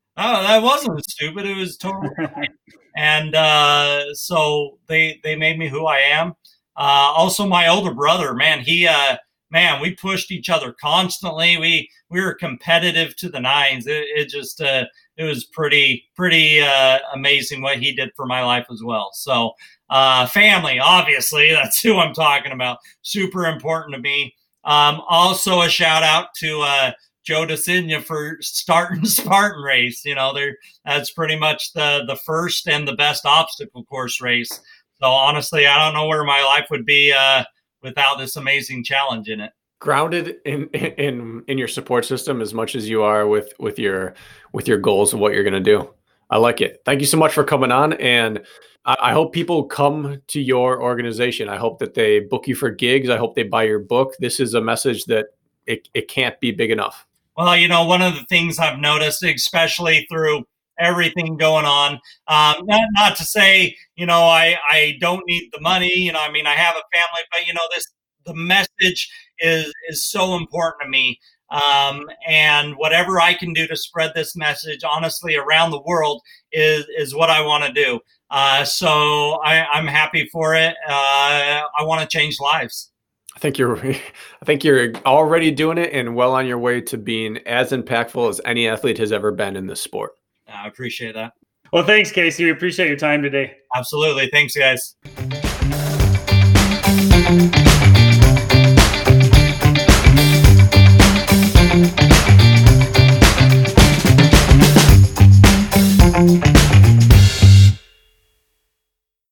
that wasn't stupid. It was totally. (laughs) and uh, so they they made me who I am. Uh, also, my older brother, man, he uh, man, we pushed each other constantly. We we were competitive to the nines. It, it just uh, it was pretty pretty uh, amazing what he did for my life as well. So uh, family, obviously, (laughs) that's who I'm talking about. Super important to me. Um, also, a shout out to uh, Joe De Sena for starting (laughs) Spartan race. You know, there that's pretty much the the first and the best obstacle course race. So honestly, I don't know where my life would be uh, without this amazing challenge in it. Grounded in in in your support system as much as you are with with your with your goals of what you're going to do. I like it. Thank you so much for coming on and I, I, hope people come to your organization. I hope that they book you for gigs. I hope they buy your book. This is a message that it, it can't be big enough. Well you know one of the things i've noticed especially through everything going on. Um, not, not to say, you know, I, I don't need the money. You know, I mean, I have a family, but you know, this the message is is so important to me. Um, and whatever I can do to spread this message, honestly, around the world is is what I want to do. Uh, so I, am happy for it. Uh, I want to change lives. I think you're (laughs) I think you're already doing it and well on your way to being as impactful as any athlete has ever been in this sport. Uh, I appreciate that. Well, thanks, Kacey. We appreciate your time today. Absolutely. Thanks, guys.